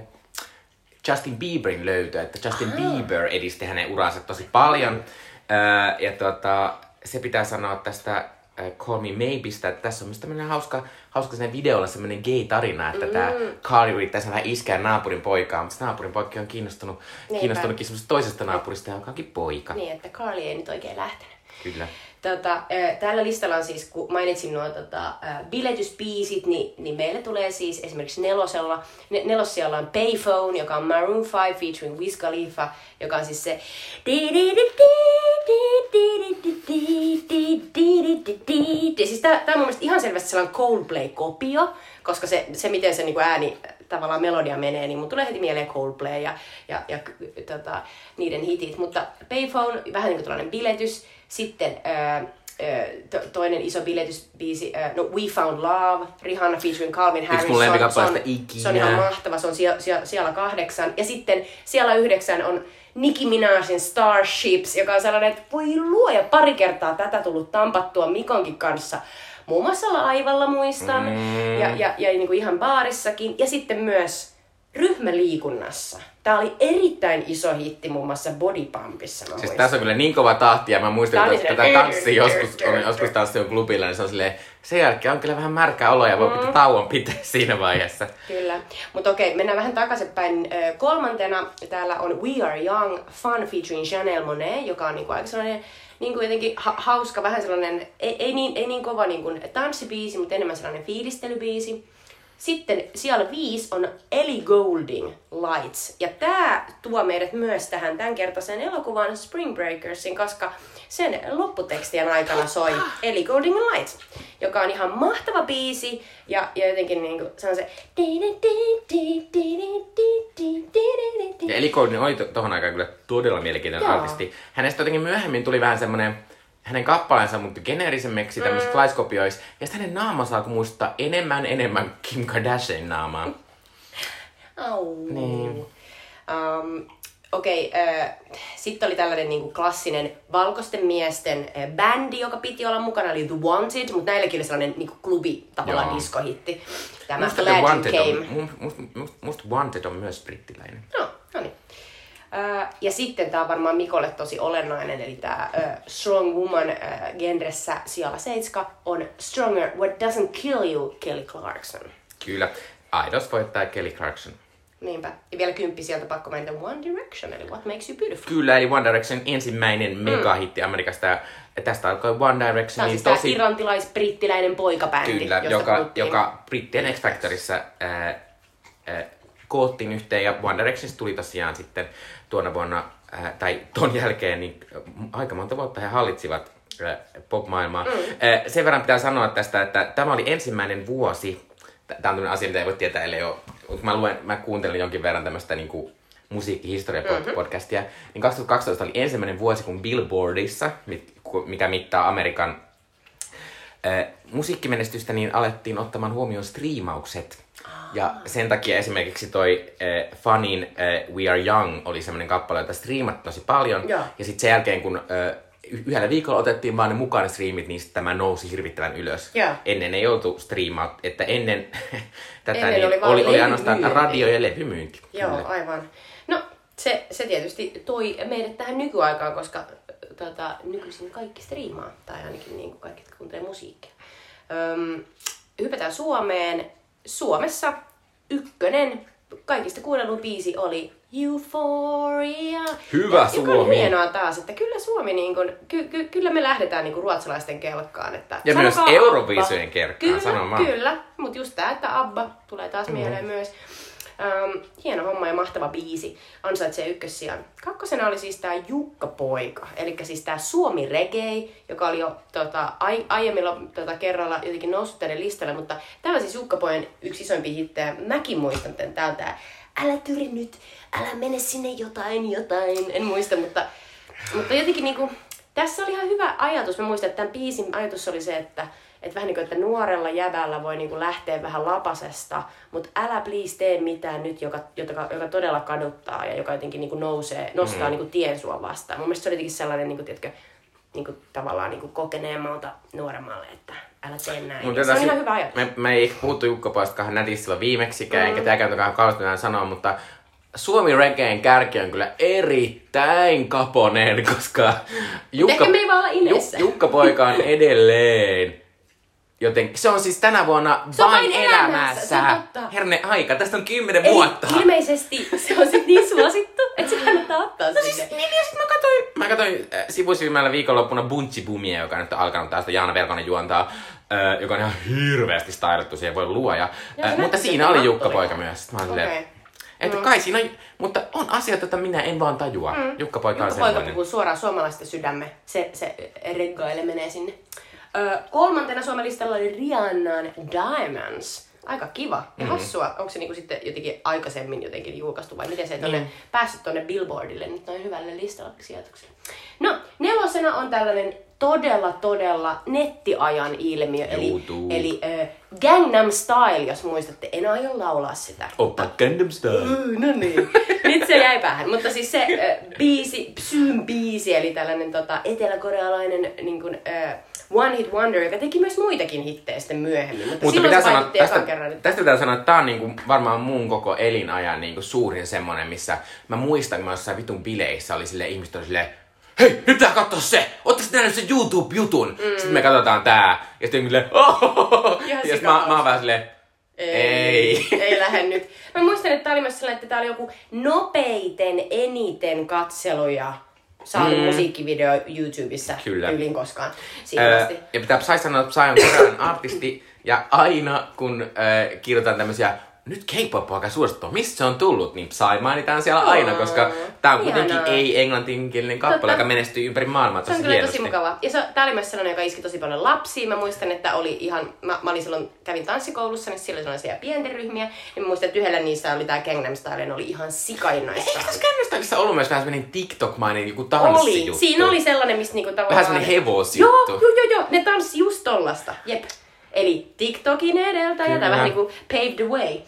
Justin Bieberin löytö, että Justin Bieber edisti hänen uransa tosi paljon. Äh, ja tota, se pitää sanoa tästä äh, Call Me Maybestä, että tässä on myös tämmöinen hauska, hauska sen videolla semmoinen gay-tarina, että mm. tämä Carly yrittäisi vähän iskeä naapurin poikaa, mutta naapurin poikki on kiinnostunut, Niinpä. kiinnostunutkin semmoisesta toisesta naapurista, joka onkin poika. Niin, että Carly ei nyt oikein lähtenyt. Kyllä. Tota, tällä listalla on siis, kun mainitsin nuo tota, biletysbiisit, niin, niin meille tulee siis esimerkiksi nelosella, ne, nelossijalla on Payphone, joka on Maroon 5 featuring Wiz Khalifa, joka on siis se Siis tää on mun mielestä ihan selvästi sellainen Coldplay-kopio, koska se, se miten se niinku ääni tavallaan melodia menee, niin mun tulee heti mieleen Coldplay ja, ja, ja tota, niiden hitit. Mutta Payphone, vähän niin kuin tällainen biletys. Sitten ää, to, toinen iso biletysbiisi, no We Found Love, Rihanna featuring Calvin Harris. mun se, on, lempikappaleista ikinä. se on ihan mahtava, se on siellä, siellä, siellä kahdeksan. Ja sitten siellä yhdeksän on Nicki Minajin Starships, joka on sellainen, että voi luoja, pari kertaa tätä tullut tampattua Mikonkin kanssa. Muun muassa laivalla muistan, mm. ja, ja, ja niin kuin ihan baarissakin. Ja sitten myös ryhmäliikunnassa. Tämä oli erittäin iso hitti muun muassa Body Pumpissa. Mä Siis muistan. tässä on kyllä niin kova tahti ja mä muistan, että tätä tanssia joskus, on joskus tanssinut klubilla, niin se on silleen, sen jälkeen on kyllä vähän märkä olo ja voi pitää tauon pitää siinä vaiheessa. Kyllä. Mutta okei, mennään vähän takaisinpäin. Kolmantena täällä on We Are Young, Fun featuring Chanel Monet, joka on niinku aika sellainen niinku jotenkin ha- hauska, vähän sellainen, ei, ei, niin, ei niin kova niinku tanssibiisi, mutta enemmän sellainen fiilistelybiisi. Sitten siellä viisi on Ellie Goulding Lights. Ja tämä tuo meidät myös tähän tämänkertaiseen elokuvaan Spring Breakersin, koska sen lopputekstien aikana soi Ellie Goulding Lights, joka on ihan mahtava biisi. Ja, ja jotenkin niinku, se on se... Ja Eli Goldin oli tohon aikaan kyllä todella mielenkiintoinen Joo. artisti. Hänestä jotenkin myöhemmin tuli vähän semmonen, hänen kappaleensa muuttui geneerisemmäksi, tämmöiseksi mm. klaiskopioiksi. Ja sitten hänen naamansa alkoi muistaa enemmän enemmän Kim Kardashianin naamaa. Au. Niin. Um, Okei, okay, äh, sitten oli tällainen niinku klassinen valkoisten miesten äh, bändi, joka piti olla mukana, eli The Wanted, mutta näilläkin oli sellainen niinku klubi, tavallaan Joo. diskohitti. Tämä Musta, The Wanted Came. on, mu- musta, musta, musta Wanted on myös brittiläinen. No, niin. Ja sitten tämä on varmaan Mikolle tosi olennainen, eli tämä äh, Strong Woman äh, genressä sijalla 7 on Stronger, What Doesn't Kill You, Kelly Clarkson. Kyllä. Aidos voittaa Kelly Clarkson. Niinpä. Ja vielä kymppi sieltä pakko mainita One Direction, eli What Makes You Beautiful. Kyllä, eli One Direction ensimmäinen megahitti Amerikasta. Ja tästä alkoi One Direction. Tämä on siis tosi... irantilais-brittiläinen poikabändi, Kyllä, joka, puhuttiin. joka Brittien X Factorissa ää, ää, koottiin yhteen ja One Directionista tuli tosiaan sitten tuona vuonna, ää, tai ton jälkeen, niin ä, aika monta vuotta he hallitsivat ää, pop-maailmaa. Mm. Ää, sen verran pitää sanoa tästä, että tämä oli ensimmäinen vuosi, tämä on tämmöinen asia, mitä ei voi tietää, ellei ole, mä, luen, mä kuuntelin jonkin verran tämmöistä niinku, musiikkihistoria-podcastia, mm-hmm. niin 2012 oli ensimmäinen vuosi, kun Billboardissa, mit- mikä mittaa Amerikan äh, musiikkimenestystä, niin alettiin ottamaan huomioon striimaukset. Ja sen takia esimerkiksi toi äh, Fanin äh, We Are Young oli semmoinen kappale, jota striimattiin tosi paljon. Joo. Ja sitten sen jälkeen, kun äh, yhdellä viikolla otettiin vaan ne mukaan ne striimit, niin tämä nousi hirvittävän ylös. Joo. Ennen ei oltu striimaut, että ennen tätä Ennen niin oli oli, oli, ainoastaan radio- ja levymyynti. Joo, Kyllä. aivan. No, se, se tietysti toi meidät tähän nykyaikaan, koska tota, nykyisin kaikki striimaa, tai ainakin niin kuin kaikki kuuntelee musiikkia. Öm, hypätään Suomeen. Suomessa ykkönen kaikista kuunnellun biisi oli Euphoria. Hyvä ja, Joka on Suomi. hienoa taas, että kyllä Suomi, niin kuin, ky, ky, kyllä me lähdetään niin kuin ruotsalaisten kelkkaan. Että Ja myös Euroviisujen kelkkaan, kyllä, sanomaan. Kyllä, mutta just tää, että Abba tulee taas Mm. mieleen myös. Um, hieno homma ja mahtava biisi. Ansaitsee ykkössijan. Kakkosena oli siis tää Jukka Poika. Eli siis tää Suomi Reggae, joka oli jo tota, ai, aiemmilla tota, kerralla jotenkin noussut tänne listalle. Mutta tämä siis Jukka Pojan yksi isoimpia hittejä. Mäkin muistan tämän. Tää on tää Älä tyri nyt, älä mene sinne jotain, jotain. En muista, mutta, mutta jotenkin niinku, tässä oli ihan hyvä ajatus. Mä muistan, että tämän biisin ajatus oli se, että että vähän niin kuin, että nuorella jävällä voi niin kuin lähteä vähän lapasesta, mutta älä please tee mitään nyt, joka, joka, joka todella kaduttaa ja joka jotenkin niin kuin nousee, nostaa mm. niin kuin tien sua vastaan. Mun mielestä se oli jotenkin sellainen niin kuin, tiedätkö, niin kuin, tavallaan niin kuin kokeneemmalta nuoremmalle, että älä tee näin. Mutta se on ihan hyvä ajatus. Me, me ei puhuttu Jukka Poistakaan nätissä silloin viimeksikään, mm. enkä tääkään tokaan sanoa, mutta Suomi Reggaen kärki on kyllä erittäin kaponen, koska Jukka, inessä. Jukka Poika on edelleen. Joten se on siis tänä vuonna Se vain vain elämässä. Herne aika, tästä on kymmenen vuotta. ilmeisesti se on sit niin suosittu, että se kannattaa ottaa No siis, sinne. niin, ja sit mä katsoin, Mä katsoin äh, sivusilmällä viikonloppuna Bunchi Bumia, joka nyt on alkanut tästä Jaana Verkonen juontaa, äh, joka on ihan hirveästi stylattu, siihen voi luoja. Äh, mutta siinä oli Jukka. Poika myös. Sitten Mä olin Okei. silleen, että kai siinä on, mutta on asioita, joita minä en vaan tajua. Mm. Jukka Poika on Jukka Poika puhuu suoraan suomalaisten sydämme. Se, se reggaile menee sinne. Ö, kolmantena Suomen listalla oli Rihannan Diamonds. Aika kiva ja hassua. Onko se niinku sitten jotenkin aikaisemmin jotenkin julkaistu vai miten se ei tonne, Niin. päässyt tonne Billboardille nyt noin hyvälle listalle sijoitukselle. No, nelosena on tällainen todella, todella nettiajan ilmiö. Eli, YouTube. eli ö, Gangnam Style, jos muistatte. En aio laulaa sitä. Oppa Gundam Style. Mm, No niin. Nyt se jäi päähän. Mutta siis se äh, biisi, Psyyn biisi, eli tällainen tota, eteläkorealainen niin kuin, äh, One Hit Wonder, joka teki myös muitakin hittejä sitten myöhemmin. Mutta, Mutta silloin pitää se sanoa, tästä, kerran. Että... tästä pitää sanoa, että tää on niinku varmaan mun koko elinajan niinku suurin semmonen, missä mä muistan, kun mä jossain vitun bileissä oli sille ihmiset oli silleen, hei, nyt pitää katsoa se! Ootteko te nähnyt sen YouTube-jutun? Mm. Sitten me katsotaan tää. Ja sitten silleen, oh! Ihan Ja sit mä, mä oon vähän silleen, Ei, ei lähde nyt. Mä muistan, että tää oli myös sellainen, että tää oli joku nopeiten, eniten katseluja saanut mm. musiikkivideo YouTubessa Kyllä. yllin koskaan. Öö, ja pitää Psy sanoa, että Psy on korealainen artisti. Ja aina kun öö, kirjoitan tämmöisiä nyt K-pop on aika suosittua. Mistä se on tullut? Niin Psy mainitaan siellä aina, koska tää on kuitenkin ei-englantinkielinen kappale, Totta. joka menestyy ympäri maailmaa Se on tosi kyllä hienosti. tosi mukava. Ja se, tää oli myös sellainen, joka iski tosi paljon lapsiin. Mä muistan, että oli ihan, mä, mä olin silloin, kävin tanssikoulussa, niin siellä oli sellaisia pienten ryhmiä. Niin mä muistan, että yhdellä niistä oli tää Gangnam Style, ja ne oli ihan sikainnoissa. Eikö tässä Gangnam ollut myös vähän semmonen TikTok-mainen joku Oli. tanssijuttu? Siinä oli sellainen, mistä niinku tavallaan... Vähän semmonen hevosjuttu. Joo, joo, joo, joo. Ne tanssi just tollasta. Jep. Eli TikTokin edeltäjä, Kyllä. tai vähän niinku paved the way.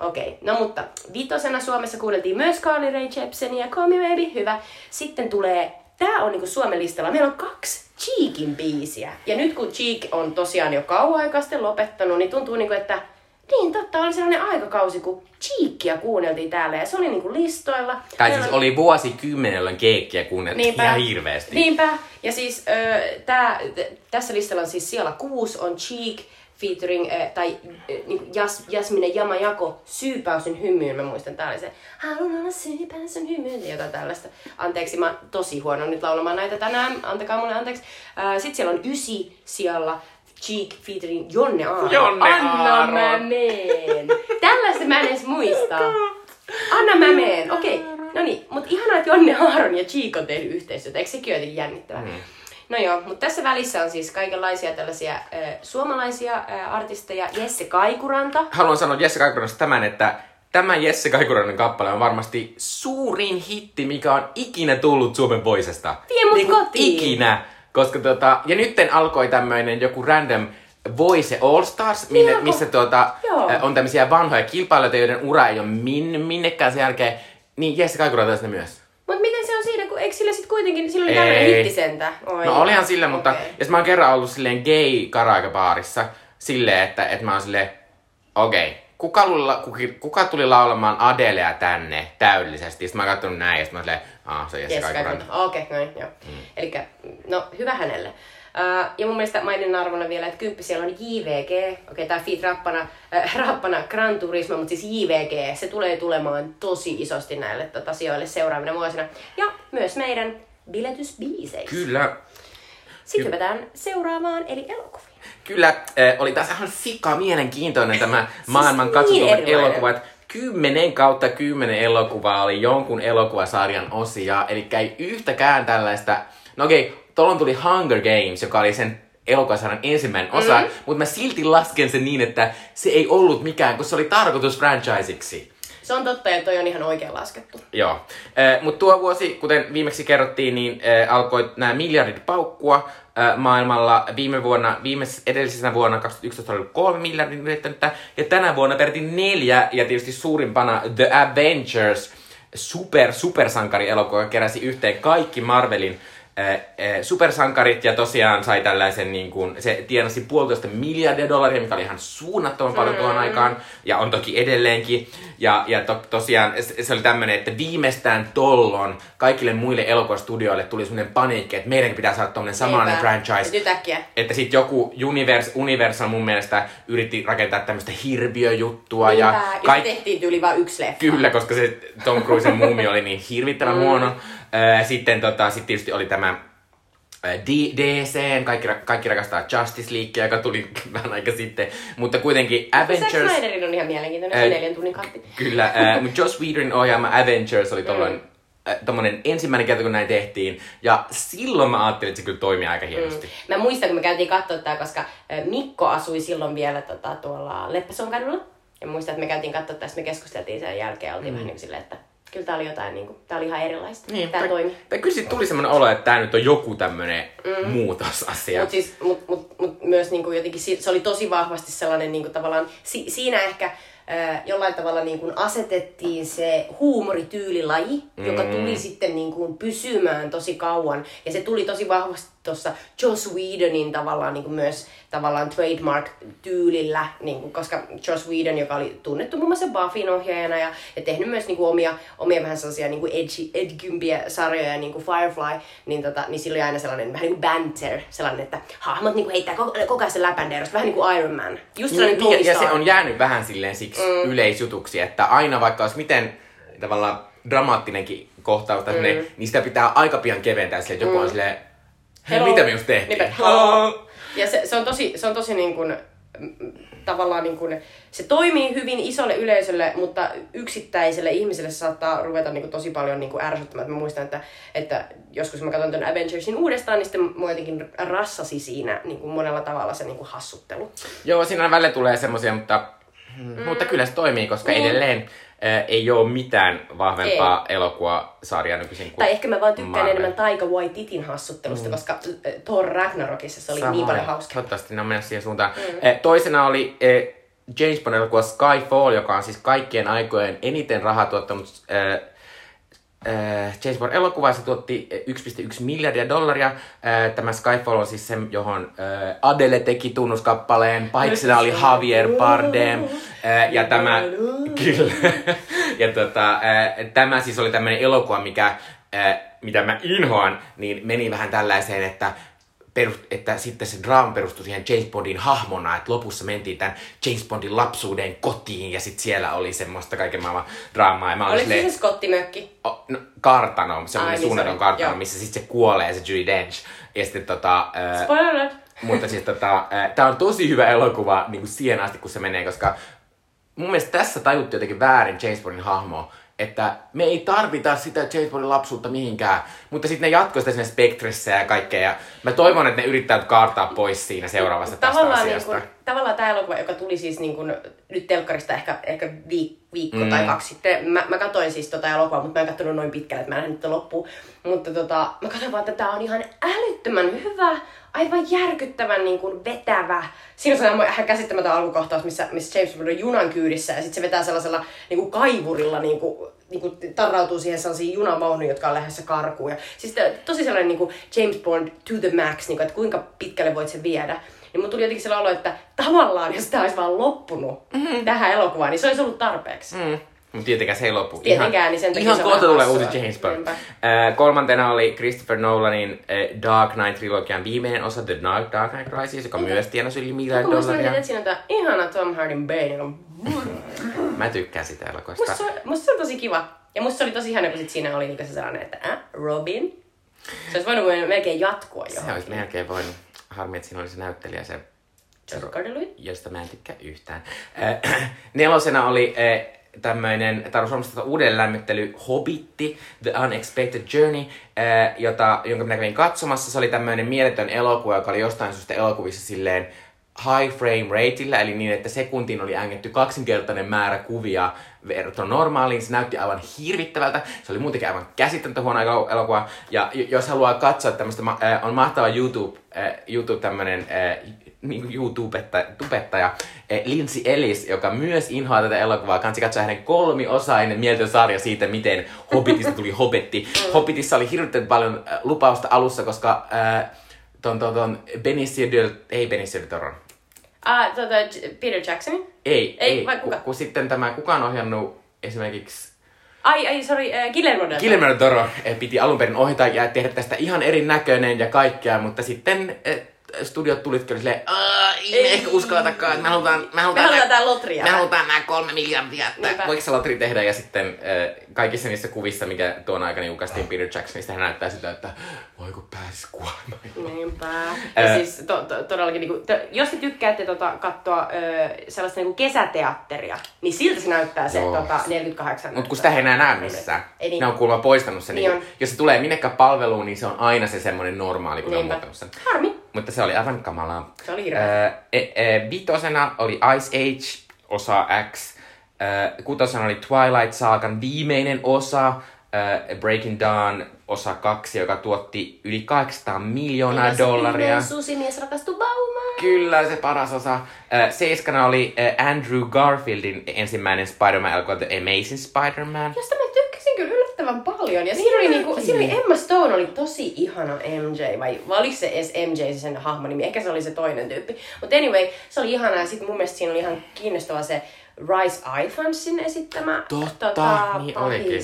Okei, okay. no mutta vitosena Suomessa kuunneltiin myös Carly Rae Jepsenia ja Call Me Baby, hyvä. Sitten tulee, tää on niinku Suomen listalla, meillä on kaksi Cheekin biisiä. Ja nyt kun Cheek on tosiaan jo kauan aikaa sitten lopettanut, niin tuntuu niinku, että niin totta, oli sellainen aikakausi, kun Cheekia kuunneltiin täällä ja se oli niinku listoilla. Tai Meillä siis oli vuosikymmen, jolloin keikkiä kuunneltiin ihan hirveästi. Niinpä. Ja siis ö, tää, t- tässä listalla on siis siellä kuusi on Cheek featuring, ö, tai niin Jas, Jasmine Jamajako, Syypäysyn hymyyn, mä muistan, tää oli se Haluan olla syypäysyn hymyyn, jotain tällaista. Anteeksi, mä oon tosi huono nyt laulamaan näitä tänään, antakaa mulle anteeksi. Ö, Sitten siellä on ysi siellä Cheek featuring Jonne Aaron. Jonne Anna Aaron. mä meen. Tällaista mä en edes muista. Anna mä meen. Okei, no niin. Mutta ihanaa, että Jonne Aaron ja Cheek on tehnyt yhteistyötä. Eikö sekin ole jotenkin jännittävää? Mm. No joo, mutta tässä välissä on siis kaikenlaisia tällaisia äh, suomalaisia äh, artisteja. Jesse Kaikuranta. Haluan sanoa Jesse Kaikuranasta tämän, että tämä Jesse Kaikurainen kappale on varmasti suurin hitti, mikä on ikinä tullut Suomen Voicesta. Vie mut Niinku kotiin. Ikinä. Koska tota, ja nytten alkoi tämmöinen joku random Voice All Stars, minne, Niin, missä tuota, Joo. on tämmöisiä vanhoja kilpailijoita, joiden ura ei ole min, minnekään sen jälkeen. Niin Jesse Kaikuranta on sinne myös. Mutta miten se on siinä, kun eikö sillä sit kuitenkin, sillä oli tämmöinen hittisentä? Oi. No olihan sillä, mutta... Okei. Ja sit mä oon kerran ollut silleen gay karaokebaarissa silleen, että, että mä oon silleen, okei, okay, kuka, kuka tuli laulamaan Adelea tänne täydellisesti? Sitten mä oon katsonut näin ja sit mä oon silleen, aah, se Yes, Kaikuranta. Kaikuranta. Okei, okay, noin, joo. Mm. Elikkä, no hyvä hänelle. Uh, ja mun mielestä maininnan arvona vielä, että kymppi siellä on JVG. Okei, okay, tää rappana, äh, rappana Gran Turismo, mutta siis JVG, se tulee tulemaan tosi isosti näille tota, sijoille seuraavina vuosina. Ja myös meidän biletysbiiseissä. Kyllä, Sitten hypätään seuraavaan, eli elokuviin. kyllä äh, oli taas ihan sika mielenkiintoinen tämä maailman niin katsotuvat elokuvat. Kymmenen kautta kymmenen elokuvaa oli jonkun elokuvasarjan osia, eli ei yhtäkään tällaista... No okei, okay, tuolloin tuli Hunger Games, joka oli sen elokuvasarjan ensimmäinen osa, mm-hmm. mutta mä silti lasken sen niin, että se ei ollut mikään, kun se oli tarkoitus franchiseiksi. Se on totta ja toi on ihan oikein laskettu. Joo. Eh, Mutta tuo vuosi, kuten viimeksi kerrottiin, niin eh, alkoi nämä miljardit paukkua maailmalla. Viime vuonna, viimeis, edellisenä vuonna 2011 oli kolme miljardin yrittänyttä, ja tänä vuonna peräti neljä, ja tietysti suurimpana The Avengers, super, supersankari elokuva, joka keräsi yhteen kaikki Marvelin supersankarit ja tosiaan sai tällaisen, niin kuin, se tienasi puolitoista miljardia dollaria, mikä oli ihan suunnattoman paljon tuohon aikaan, ja on toki edelleenkin. Ja, ja to, tosiaan se, oli tämmöinen, että viimeistään tollon kaikille muille elokuvastudioille tuli semmoinen paniikki, että meidänkin pitää saada tommonen samanlainen franchise. Nyt äkkiä. Että sit joku Univers, Universal mun mielestä yritti rakentaa tämmöistä hirviöjuttua Niinpä, ja se tehtiin yli vain yksi leffa. Kyllä, koska se Tom Cruisen muumi oli niin hirvittävän huono. Sitten tota, sit tietysti oli tämä DC, kaikki, kaikki rakastaa Justice League, joka tuli vähän aika sitten, mutta kuitenkin Zack Avengers... Snyderin on ihan mielenkiintoinen, Ää, neljän tunnin katti. Kyllä, äh, mutta Joss Whedon ohjaama Avengers oli tolloin, Mm. äh, tommonen ensimmäinen kerta, kun näin tehtiin. Ja silloin mä ajattelin, että se kyllä toimii aika hienosti. Mä muistan, kun me käytiin katsoa tää, koska Mikko asui silloin vielä tota, tuolla Leppäson kadulla. Ja muistan, että me käytiin katsoa tästä, me keskusteltiin sen jälkeen ja oltiin mm. vähän niin silleen, että kyllä tää oli jotain, niin kuin, tää oli ihan erilaista. Niin, tää toimi. Tai kyllä siitä tuli semmoinen olo, että tää nyt on joku tämmönen mm. muutosasia. Mutta siis, mut, mut, mut myös niinku jotenkin si- se oli tosi vahvasti sellainen niinku tavallaan, si- siinä ehkä ää, jollain tavalla niinku asetettiin se huumorityylilajii, mm. joka tuli sitten niinku pysymään tosi kauan. Ja se tuli tosi vahvasti tuossa Joss Whedonin tavallaan niinku myös tavallaan trademark-tyylillä, niinku, koska Joss Whedon, joka oli tunnettu muun muassa Buffyn ohjaajana ja, ja tehnyt myös niinku omia, omia vähän sellaisia niinku edgy, edgympiä sarjoja, niin kuin Firefly, niin, tota, niin sillä oli aina sellainen vähän niin kuin banter, sellainen, että hahmot niinku heittää koko, koko ajan sen läpän derrosta, vähän niin kuin Iron Man. Just sellainen Niin, ja, Tony ja se on jäänyt vähän silleen siksi mm. yleisjutuksi, että aina vaikka olisi miten tavallaan dramaattinenkin kohtaus, mm. niin sitä pitää aika pian keventää että joku on silleen, hei, mitä me just tehtiin? Niinpä, hello. Ja se, se on tosi, se on tosi niin kuin, mm, tavallaan niin kuin, se toimii hyvin isolle yleisölle, mutta yksittäiselle ihmiselle se saattaa ruveta niin kuin tosi paljon niin kuin ärsyttämään. Mä muistan, että, että joskus mä katson tämän Avengersin uudestaan, niin sitten mua jotenkin rassasi siinä niin kuin monella tavalla se niin kuin hassuttelu. Joo, siinä välillä tulee semmosia, mutta, mm. mutta kyllä se toimii, koska Niin. edelleen ei ole mitään vahvempaa elokuvasarjaa nykyisin kuin Tai ehkä mä vaan tykkään Marvel. enemmän Taika Waititin hassuttelusta, mm. koska äh, Thor Ragnarokissa se oli Samoin. niin paljon hauskaa. Toivottavasti ne on mennyt siihen suuntaan. Mm. Toisena oli James Bond-elokuva Skyfall, joka on siis kaikkien aikojen eniten rahaa tuottanut eh, eh, James Bond-elokuva. Se tuotti eh, 1,1 miljardia dollaria. Eh, Tämä Skyfall on siis se, johon eh, Adele teki tunnuskappaleen. Pahiksena oli Javier Bardem. Eh, Ja tämä... Kyllä. Ja tota, eh, tämä siis oli tämmöinen elokuva, mikä, eh, mitä mä inhoan, niin meni vähän tällaiseen, että perust, että sitten se draama perustui siihen James Bondin hahmona, että lopussa mentiin tämän James Bondin lapsuuden kotiin ja sitten siellä oli semmoista kaiken maailman draamaa. Ja mä Oliko silleen, se skottimökki? o, no, kartano, se on Ai, niin suunnaton kartano, joo. missä sitten se kuolee, se Judy Dench. Ja sitten tota, Spoiler alert. mutta siis tota, tämä on tosi hyvä elokuva niin kuin siihen asti, kun se menee, koska mun mielestä tässä tajuttiin jotenkin väärin James Bondin hahmoa, että me ei tarvita sitä James Bondin lapsuutta mihinkään, mutta sitten ne jatkoi sitä sinne Spectressä ja kaikkea, ja mä toivon, että ne yrittää kaartaa pois siinä seuraavassa tästä tavallaan, asiasta. niin kuin, tavallaan tämä elokuva, joka tuli siis niin kuin, nyt telkkarista ehkä, ehkä viik, viikko mm. tai kaksi sitten. Mä, mä katsoin siis tota elokuvaa, mutta mä en katsonut noin pitkälle, että mä en sitä loppuun. Mutta tota, mä katsoin vaan, että tämä on ihan älyttömän hyvä, aivan järkyttävän niin kuin vetävä. Siinä on sellainen ihan käsittämätön alkukohtaus, missä, missä James Bond on junan kyydissä ja sitten se vetää sellaisella niin kuin kaivurilla niin kuin, niin kuin tarrautuu siihen sellaisiin junavaunuihin, jotka on lähdössä karkuun. Ja, siis tää- tosi sellainen niin kuin James Bond to the max, niin kuin, että kuinka pitkälle voit sen viedä. Niin mun tuli jotenkin sellainen olo, että tavallaan jos tämä olisi vaan loppunut mm-hmm. tähän elokuvaan, niin se olisi ollut tarpeeksi. Mm. Mutta tietenkään se ei lopu. Tietenkään, niin sen takia ihan se kohta tulee uusi James Bond. Äh, kolmantena oli Christopher Nolanin äh, Dark Knight-trilogian viimeinen osa, The Dark, Dark Knight Rises, joka myös tienasi yli miljardia mä dollaria. että siinä on tää ihana Tom Hardin Bane, on... Mä tykkään sitä elokuvasta. Musta se, on, musta se on tosi kiva. Ja musta se oli tosi ihana, kun sit siinä oli niinku se sellainen, että äh, Robin. Se olisi voinut melkein jatkua Se johonkin. olisi melkein voinut. Harmi, että siinä oli se näyttelijä, se, josta mä en tykkää yhtään. Äh, nelosena oli äh, tämmöinen Taru Suomesta uudelleen lämmittely Hobbitti, The Unexpected Journey, äh, jota, jonka minä kävin katsomassa. Se oli tämmöinen mieletön elokuva, joka oli jostain syystä elokuvissa silleen high frame rateillä, eli niin, että sekuntiin oli ängetty kaksinkertainen määrä kuvia verrattuna normaaliin. Se näytti aivan hirvittävältä. Se oli muutenkin aivan käsittämättä huono elo- elokuva. Ja jos haluaa katsoa tämmöistä, on mahtava YouTube, YouTube tämmönen äh, niin YouTube-tubettaja Lindsay Ellis, joka myös inhoaa tätä elokuvaa. Kansi katsoa hänen kolmiosainen mieltön sarja siitä, miten Hobbitista tuli Hobbitti. Hobbitissa oli hirveän paljon lupausta alussa, koska äh, ton, ton, ton Benicio del, ei Benicio del Toron, Ah, tota, J- Peter Jackson. ei, Ei, vai kuka? Kun, kun sitten tämä, kuka on ohjannut esimerkiksi Ai, ai, sorry, äh, Guillermo del Toro. Guillermo del Toro eh, piti alun perin ohjata ja tehdä tästä ihan erinäköinen ja kaikkea, mutta sitten eh, studiot tulitkin oli silleen, "Aa, ei me ehkä uskalletakaan, että me halutaan, me Me halutaan, halutaan nää- tää lotria. me halutaan nämä kolme miljardia, että Niinpä. voiko se lotri tehdä, ja sitten äh, kaikissa niissä kuvissa, mikä tuon aikana julkaistiin Peter Jacksonista, hän näyttää sitä, että voiko pääsis kuolemaan. Niinpä. Ja siis to, to, todellakin, niinku, to, jos te tykkäätte tota, katsoa ö, sellaista niinku kesäteatteria, niin siltä se näyttää se Joo. tota, 48. Mutta kun sitä ei enää näe missään. Ei niin. Ne on kuulemma poistanut sen. Niin Niin on. jos se tulee minnekään palveluun, niin se on aina se semmoinen normaali, kun ne on Niinpä. muuttanut sen. Harmi. Mutta se oli aivan kamalaa. Se oli hirveä. Äh, e, e, vitosena oli Ice Age, osa X. Äh, kutosena oli Twilight Saagan viimeinen osa, äh, Breaking Dawn, osa kaksi, joka tuotti yli 800 miljoonaa se dollaria. viimeinen Susimies rakastuu baumaan. Kyllä, se paras osa. Äh, seiskana oli äh, Andrew Garfieldin ensimmäinen Spider-Man-elokuva, The Amazing Spider-Man. Josta mä tykkäsin kyllä yllättävän paljon. Ja siinä oli, niinku, siinä oli Emma Stone oli tosi ihana MJ, vai, vai oliko se edes MJ se sen hahmon nimi? Ehkä se oli se toinen tyyppi. Mutta anyway, se oli ihana ja sitten mun mielestä siinä oli ihan kiinnostava se Rice Ifansin esittämä Totta, niin olikin.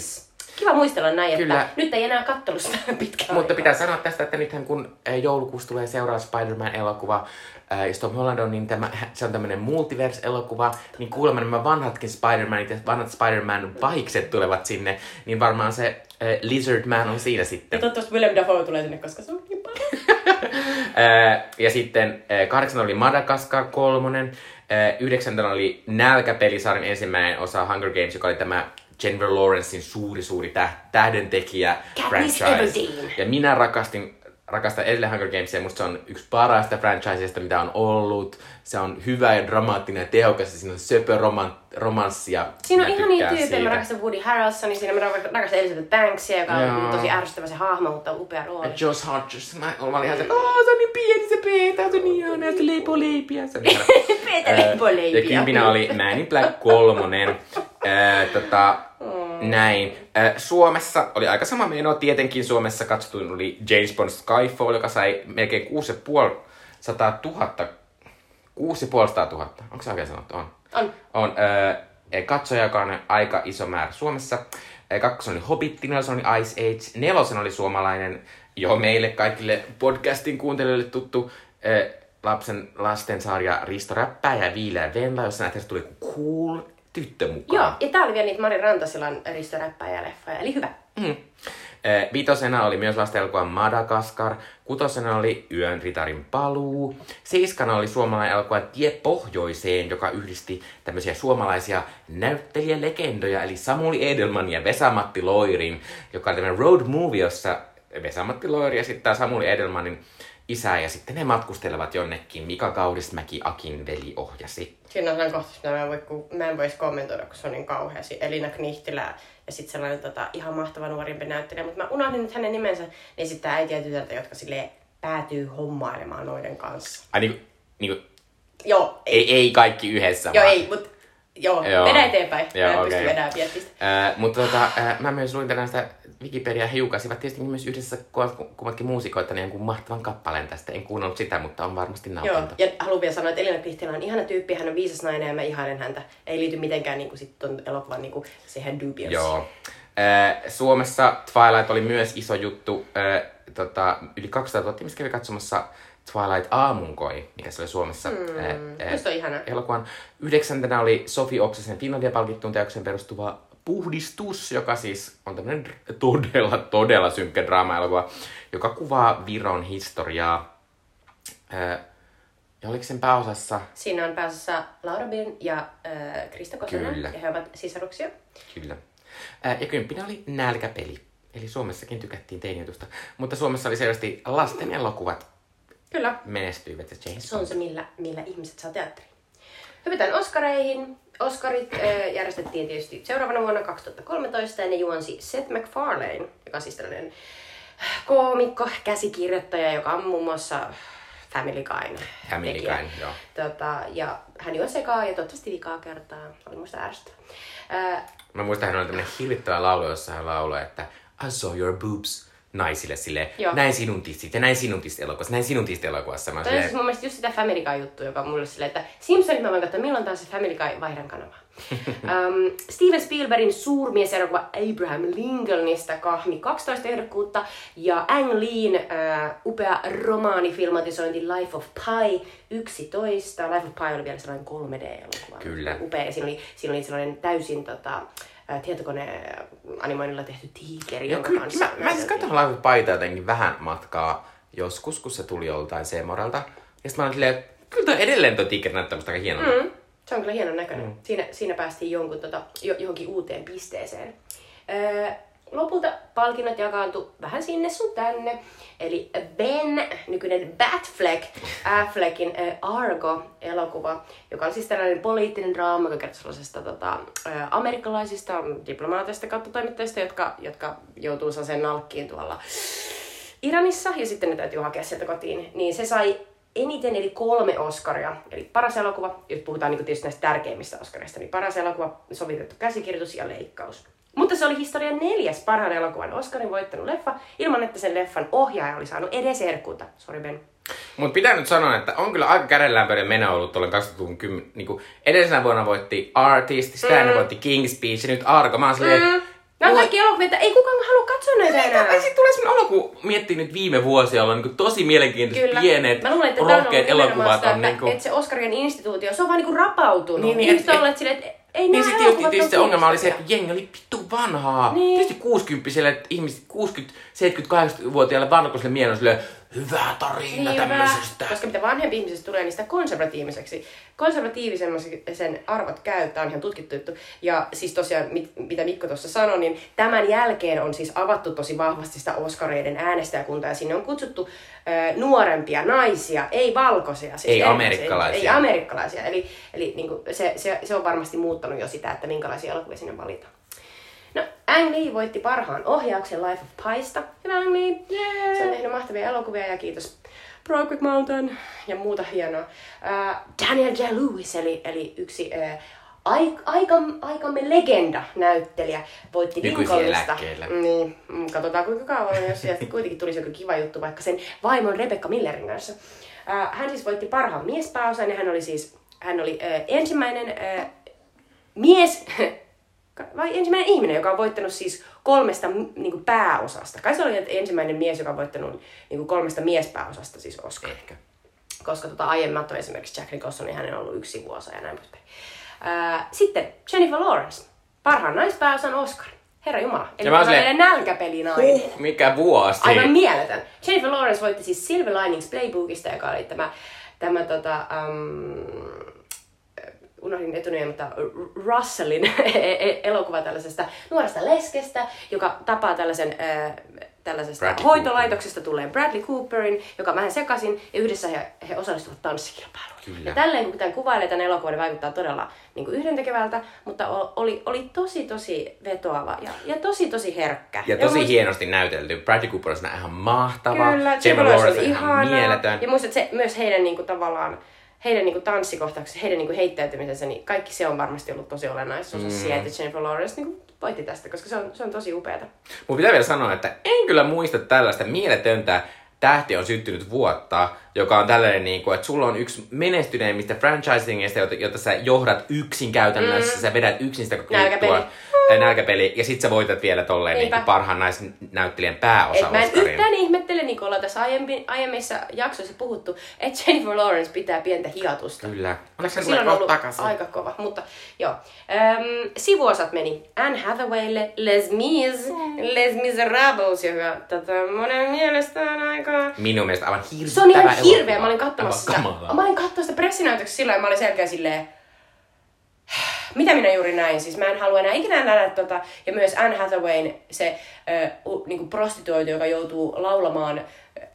Kiva muistella näin, Kyllä. että nyt ei enää kattelusta pitkään Mutta aikaa. pitää sanoa tästä, että nythän kun eh, joulukuussa tulee seuraava Spider-Man-elokuva, eh, ja Tom Holland on, niin tämä, se on tämmöinen multiverse-elokuva, niin kuulemma nämä vanhatkin Spider-Manit ja vanhat Spider-Man pahikset tulevat sinne, niin varmaan se eh, Lizard Man on siinä Ja sitten. toivottavasti Willem Dafoe tulee sinne, koska se on niin paljon. Eh, ja sitten eh, kahdeksan oli Madagaskar kolmonen, eh, yhdeksäntenä oli Nälkäpelisarjan ensimmäinen osa Hunger Games, joka oli tämä Jennifer Lawrencein suuri, suuri täh- tähdentekijä Katniss franchise. Everdeen. Ja minä rakastin, rakastan edelleen Hunger Gamesia, musta se on yksi parhaista franchiseista, mitä on ollut. Se on hyvä ja dramaattinen ja tehokas, ja siinä on söpö roman, romanssia. Siinä on ihan niin tyyppejä. Mä rakastan Woody Harrelsonia, siinä mä rakastan Elizabeth Banksia, joka on Joo. tosi ärsyttävä se hahmo, mutta upea rooli. Ja Josh Hodges, mä, olin ihan se, oh, se on niin pieni se Peeta, se on niin ihana, se leipoo leipiä. Se Ää, leipoo leipiä. Ja kympinä oli Man in Black kolmonen. Tota, Mm. näin. Suomessa oli aika sama meno. Tietenkin Suomessa katsotuin oli James Bond Skyfall, joka sai melkein 6500 000. 6500 000. Onko se oikein sanottu? On. On. On. Ää, katsoja, joka on aika iso määrä Suomessa. Ää, kakkosen oli Hobbit, nelosen oli Ice Age, nelosen oli suomalainen, jo meille kaikille podcastin kuuntelijoille tuttu ää, lapsen lastensarja Risto Räppää ja Viileä Venla, jossa näitä tuli cool tyttö mukaan. Joo, ja tää oli vielä niitä Mari Rantasilan Risto Räppäjä leffoja, eli hyvä. Mm. Eh, Vitosena oli myös lasten elokuva Madagaskar. Kutosena oli Yön ritarin paluu. Seiskana oli suomalainen elokuva Tie pohjoiseen, joka yhdisti tämmöisiä suomalaisia näyttelijälegendoja, eli Samuli Edelman ja Vesamatti Loirin, joka oli tämmöinen road movie, jossa Vesamatti Loiri esittää Samuli Edelmanin isää, ja sitten ne matkustelevat jonnekin. Mika Kaudismäki Akin veli ohjasi. Siinä on sellainen mä en, voi, mä en voisi kommentoida, kun se on niin kauhea. Si- Elina Knihtilä ja sitten sellainen tota, ihan mahtava nuorimpi näyttelijä. Mutta mä unohdin nyt hänen nimensä. Niin sitten äiti ja tytöltä, jotka sille päätyy hommailemaan noiden kanssa. Ai niinku, niinku Joo, ei, ei, ei kaikki yhdessä, joo, vaan- ei, mutta joo, Joo. vedä eteenpäin. Joo, mä en okei. pysty viettistä. Ää, mutta tota, ää, mä myös luin tänään sitä Wikipedia hiukasivat tietysti myös yhdessä ku- kummatkin muusikoita niin jonkun mahtavan kappaleen tästä. En kuunnellut sitä, mutta on varmasti Joo, nautinto. ja haluan vielä sanoa, että Elina Knihtilä on ihana tyyppi, hän on viisas nainen ja mä ihailen häntä. Ei liity mitenkään niin kuin, elokuvan niin kuin, siihen dubious. Joo. Ää, Suomessa Twilight oli myös iso juttu. Ää, tota, yli 200 000 ihmistä kävi katsomassa Twilight Aamunkoi, mikä se oli Suomessa. ää, musta on ihana. Elokuvan yhdeksäntenä oli Sofi Oksasen Finlandia-palkittuun teoksen perustuva Puhdistus, joka siis on tämmöinen todella, todella synkkä draama-elokuva, joka kuvaa Viron historiaa. Ää, ja oliko sen pääosassa? Siinä on pääosassa Laura Bin ja äh, Krista Kosonen, Kyllä. ja he ovat sisaruksia. Kyllä. Ää, ja kymppinä oli Nälkäpeli. Eli Suomessakin tykättiin teinijutusta. Mutta Suomessa oli selvästi lasten elokuvat Kyllä. menestyivät ja James Se on se, millä, millä ihmiset saa teatteriin. Hypätään Oscareihin. Oscarit äh, järjestettiin tietysti seuraavana vuonna 2013 ja ne juonsi Seth MacFarlane, joka on siis tällainen koomikko, käsikirjoittaja, joka on muun muassa Family Guyn Family. Guyn, joo. Tota, ja hän juon sekaa ja toivottavasti vikaa kertaa. Oli musta ärsyttävä. Äh, Mä muistan, hän oli tämmönen hirvittävä laulu, jossa hän lauloi, että I saw your boobs naisille sille Joo. näin sinun tissit ja näin sinun tissit elokuvassa, näin sinun tissit elokuvassa. Mä Toi on siis silleen, mun mielestä just sitä Family Guy-juttua, joka on mulle silleen, että Simpsonit mä voin katsoa, milloin taas se Family Guy vaihdan kanavaa. um, Steven Spielbergin suurmieselokuva Abraham Lincolnista kahmi 12 ehdokkuutta ja Ang Leen uh, upea romaanifilmatisointi Life of Pi 11. Life of Pi oli vielä sellainen 3D-elokuva. Kyllä. Upea. Ja siinä oli, siinä oli sellainen täysin tota, ä, tietokone-animoinnilla tehty tiikeri, jonka kyllä, kanssa mä, mä siis Life Paita jotenkin vähän matkaa joskus, kun se tuli joltain Seemorelta. Ja sitten mä olin silleen, kyllä toi edelleen toi tiikeri näyttää musta aika hienolta. Mm, se on kyllä hienon näköinen. Mm. Siinä, siinä päästiin jonkun, tota, jo, johonkin uuteen pisteeseen. Öö, lopulta palkinnot jakaantu vähän sinne sun tänne. Eli Ben, nykyinen Batfleck, Affleckin äh, Argo-elokuva, joka on siis tällainen poliittinen draama, joka kertoo sellaisesta tota, äh, amerikkalaisista diplomaateista kautta toimittajista, jotka, jotka joutuu sellaiseen nalkkiin tuolla Iranissa ja sitten ne täytyy hakea sieltä kotiin, niin se sai eniten eli kolme Oscaria. Eli paras elokuva, jos puhutaan niin tietysti näistä tärkeimmistä Oscarista, niin paras elokuva, sovitettu käsikirjoitus ja leikkaus. Mutta se oli historian neljäs parhaan elokuvan Oscarin voittanut leffa, ilman että sen leffan ohjaaja oli saanut edes erkkuuta. Sori Ben. Mutta pitää nyt sanoa, että on kyllä aika kädenlämpöinen meno ollut tuolla 2010. Niin kuin edellisenä vuonna voitti Artist, sitä mm. voitti King's Speech ja nyt Argo. Mä oon silleen, Mm. Nämä on kaikki elokuvia, että ei kukaan halua katsoa näitä enää. Ja sitten tulee semmonen olo, kun miettii nyt viime vuosia, on niin tosi mielenkiintoiset Kyllä. pienet, Mä luulen, että rohkeat elokuvat sitä, on että, niinku... että se Oscarien instituutio, se on vaan rapautunut. Niin, Niin, niin, niin, Ihmiset et- on olleet silleen, että ei Niin sitten tietysti ole se ongelma oli se, että jengi oli vittu vanhaa. Niin. Tietysti 60 että ihmiset 60, 70, 80-vuotiaille vanhoille mieleen silleen, hyvä tarina Niin, tämmöisestä. hyvä. Koska mitä vanhempi ihmisestä tulee, niin sitä konservatiiviseksi. Konservatiivisemmaksi sen arvot käy, tämä on ihan tutkittu juttu. Ja siis tosiaan, mit, mitä Mikko tuossa sanoi, niin tämän jälkeen on siis avattu tosi vahvasti sitä Oscareiden äänestäjäkuntaa. Ja sinne on kutsuttu ö, nuorempia naisia, ei valkoisia. Siis Ei amerikkalaisia. Ei amerikkalaisia. Eli, eli niin kuin se, se, se on varmasti muuttanut jo sitä, että minkälaisia elokuvia sinne valitaan. No, Ang Lee voitti parhaan ohjauksen Life of Piesta. Hyvä Ang Lee! Yeah. Se on tehnyt mahtavia elokuvia ja kiitos Brokeback Mountain ja muuta hienoa. Uh, Daniel Day-Lewis, eli, eli yksi uh, aik, aika, aikamme legenda-näyttelijä, voitti Nykyisiä Lincolnista. Niin, mm, katsotaan kuinka kauan, jos sieltä kuitenkin tulisi joku kiva juttu vaikka sen vaimon Rebecca Millerin kanssa. Uh, hän siis voitti parhaan miespääosan ja hän oli siis hän oli uh, ensimmäinen uh, mies, vai ensimmäinen ihminen, joka on voittanut siis kolmesta niin kuin pääosasta. Kai se oli että ensimmäinen mies, joka on voittanut niin kuin kolmesta miespääosasta siis Oscar. Ehkä. Koska tota, aiemmat on esimerkiksi Jack Nicholson, niin hänen on ollut yksi vuosi ja näin poispäin. Sitten Jennifer Lawrence, parhaan naispääosan Oscar. Herra Jumala. Eli mä meidän nälkäpelinainen. Huh, mikä vuosi. Aivan mieletön. Jennifer Lawrence voitti siis Silver Linings Playbookista, joka oli tämä, tämä tota, um, unohdin etunimen, mutta Russellin e- e- elokuva tällaisesta nuoresta leskestä, joka tapaa tällaisen äh, tällaisesta Bradley hoitolaitoksesta tulleen Bradley Cooperin, joka vähän sekaisin, ja yhdessä he, he osallistuvat tanssikilpailuun. Kyllä. Ja tälleen, kun tämän kuvailee tämän elokuvan, niin vaikuttaa todella niin kuin yhdentekevältä, mutta oli, oli tosi, tosi vetoava ja, ja tosi, tosi herkkä. Ja tosi muist- hienosti näytelty. Bradley Cooper on ihan mahtava. Kyllä, Jennifer Lawrence on ihan ihana. mieletön. Ja muistat, se, myös heidän niinku, tavallaan, heidän niinku, tanssikohtaukset, heidän niinku, heittäytymisensä, niin kaikki se on varmasti ollut tosi olennaista mm. siihen, että Jennifer Lawrence niinku, voitti tästä, koska se on, se on tosi upeata. Mun pitää vielä sanoa, että en kyllä muista tällaista mieletöntä tähti on syttynyt vuotta, joka on tällainen, niin kuin, että sulla on yksi menestyneimmistä franchisingista, jota, jota sä johdat yksin käytännössä, mm. sä vedät yksin sitä koko juttua. Ää, Nälkäpeli. Ja sit sä voitat vielä tolleen niin parhaan naisnäyttelijän pääosa Et mä en Oscarin. yhtään ihmettele, niin kuin ollaan tässä aiemmin, aiemmissa jaksoissa puhuttu, että Jennifer Lawrence pitää pientä hiatusta. Kyllä. Onneksi se tulee on ollut takaisin. aika kova, mutta joo. Öm, sivuosat meni Anne Hathawaylle, Les Mis, Les Miserables, joka tota, monen mielestä on aika... Minun mielestä aivan hirveä Se on ihan hirveä. Mä olin katsomassa sitä. Mä olin katsomassa sitä silloin ja mä olin selkeä silleen, mitä minä juuri näin? Siis mä en halua enää ikinä nähdä tota. Ja myös Anne Hathawayn se ö, u, niinku prostituoitu, joka joutuu laulamaan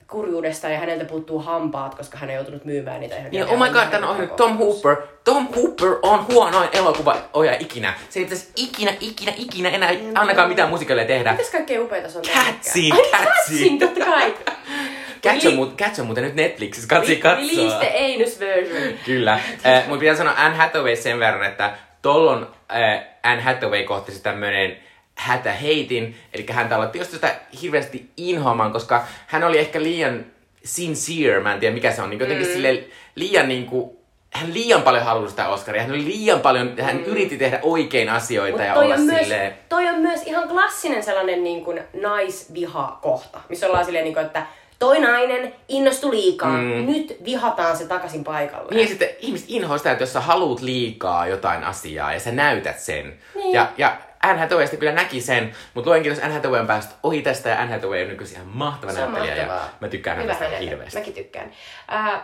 kurjuudesta ja häneltä puuttuu hampaat, koska hän on joutunut myymään niitä. Niin, oh my god, tän on Tom Hooper. Tom Hooper on huonoin elokuva ohjaaja ikinä. Se ei pitäisi ikinä, ikinä, ikinä enää ainakaan mitään musikaaleja tehdä. Mitäs kaikkea upeita se on Catsin? Ai, Catsin. Catsin, totta kai. Catch on, Rele- muut, Catch on muuten nyt Netflixissä, katsi Release katsoa. the anus version. Kyllä. Äh, mutta pitää sanoa Anne Hathaway sen verran, että tollon äh, Anne Hathaway kohtaisi tämmönen hätäheitin. Eli häntä alettiin just sitä hirveästi inhoamaan, koska hän oli ehkä liian sincere, mä en tiedä mikä se on, niin jotenkin mm. sille liian niin kuin, hän liian paljon halusi sitä Oscaria. Hän oli liian paljon, hän mm. yritti tehdä oikein asioita Mut ja olla myös, silleen... Toi on myös ihan klassinen sellainen niin kuin naisviha-kohta, missä ollaan silleen, niin kuin, että toi nainen innostui liikaa, mm. nyt vihataan se takaisin paikalle. Niin ja sitten ihmiset inhoaa sitä, että jos sä haluat liikaa jotain asiaa ja sä näytät sen. Niin. Ja, ja Anne Hathaway kyllä näki sen, mutta luenkin, jos Anne Hathaway on päässyt ohi tästä ja Anne Hathaway on nykyisin ihan mahtava se näyttelijä ja mä tykkään Hyvä hänestä hirveästi. Mäkin tykkään. Uh,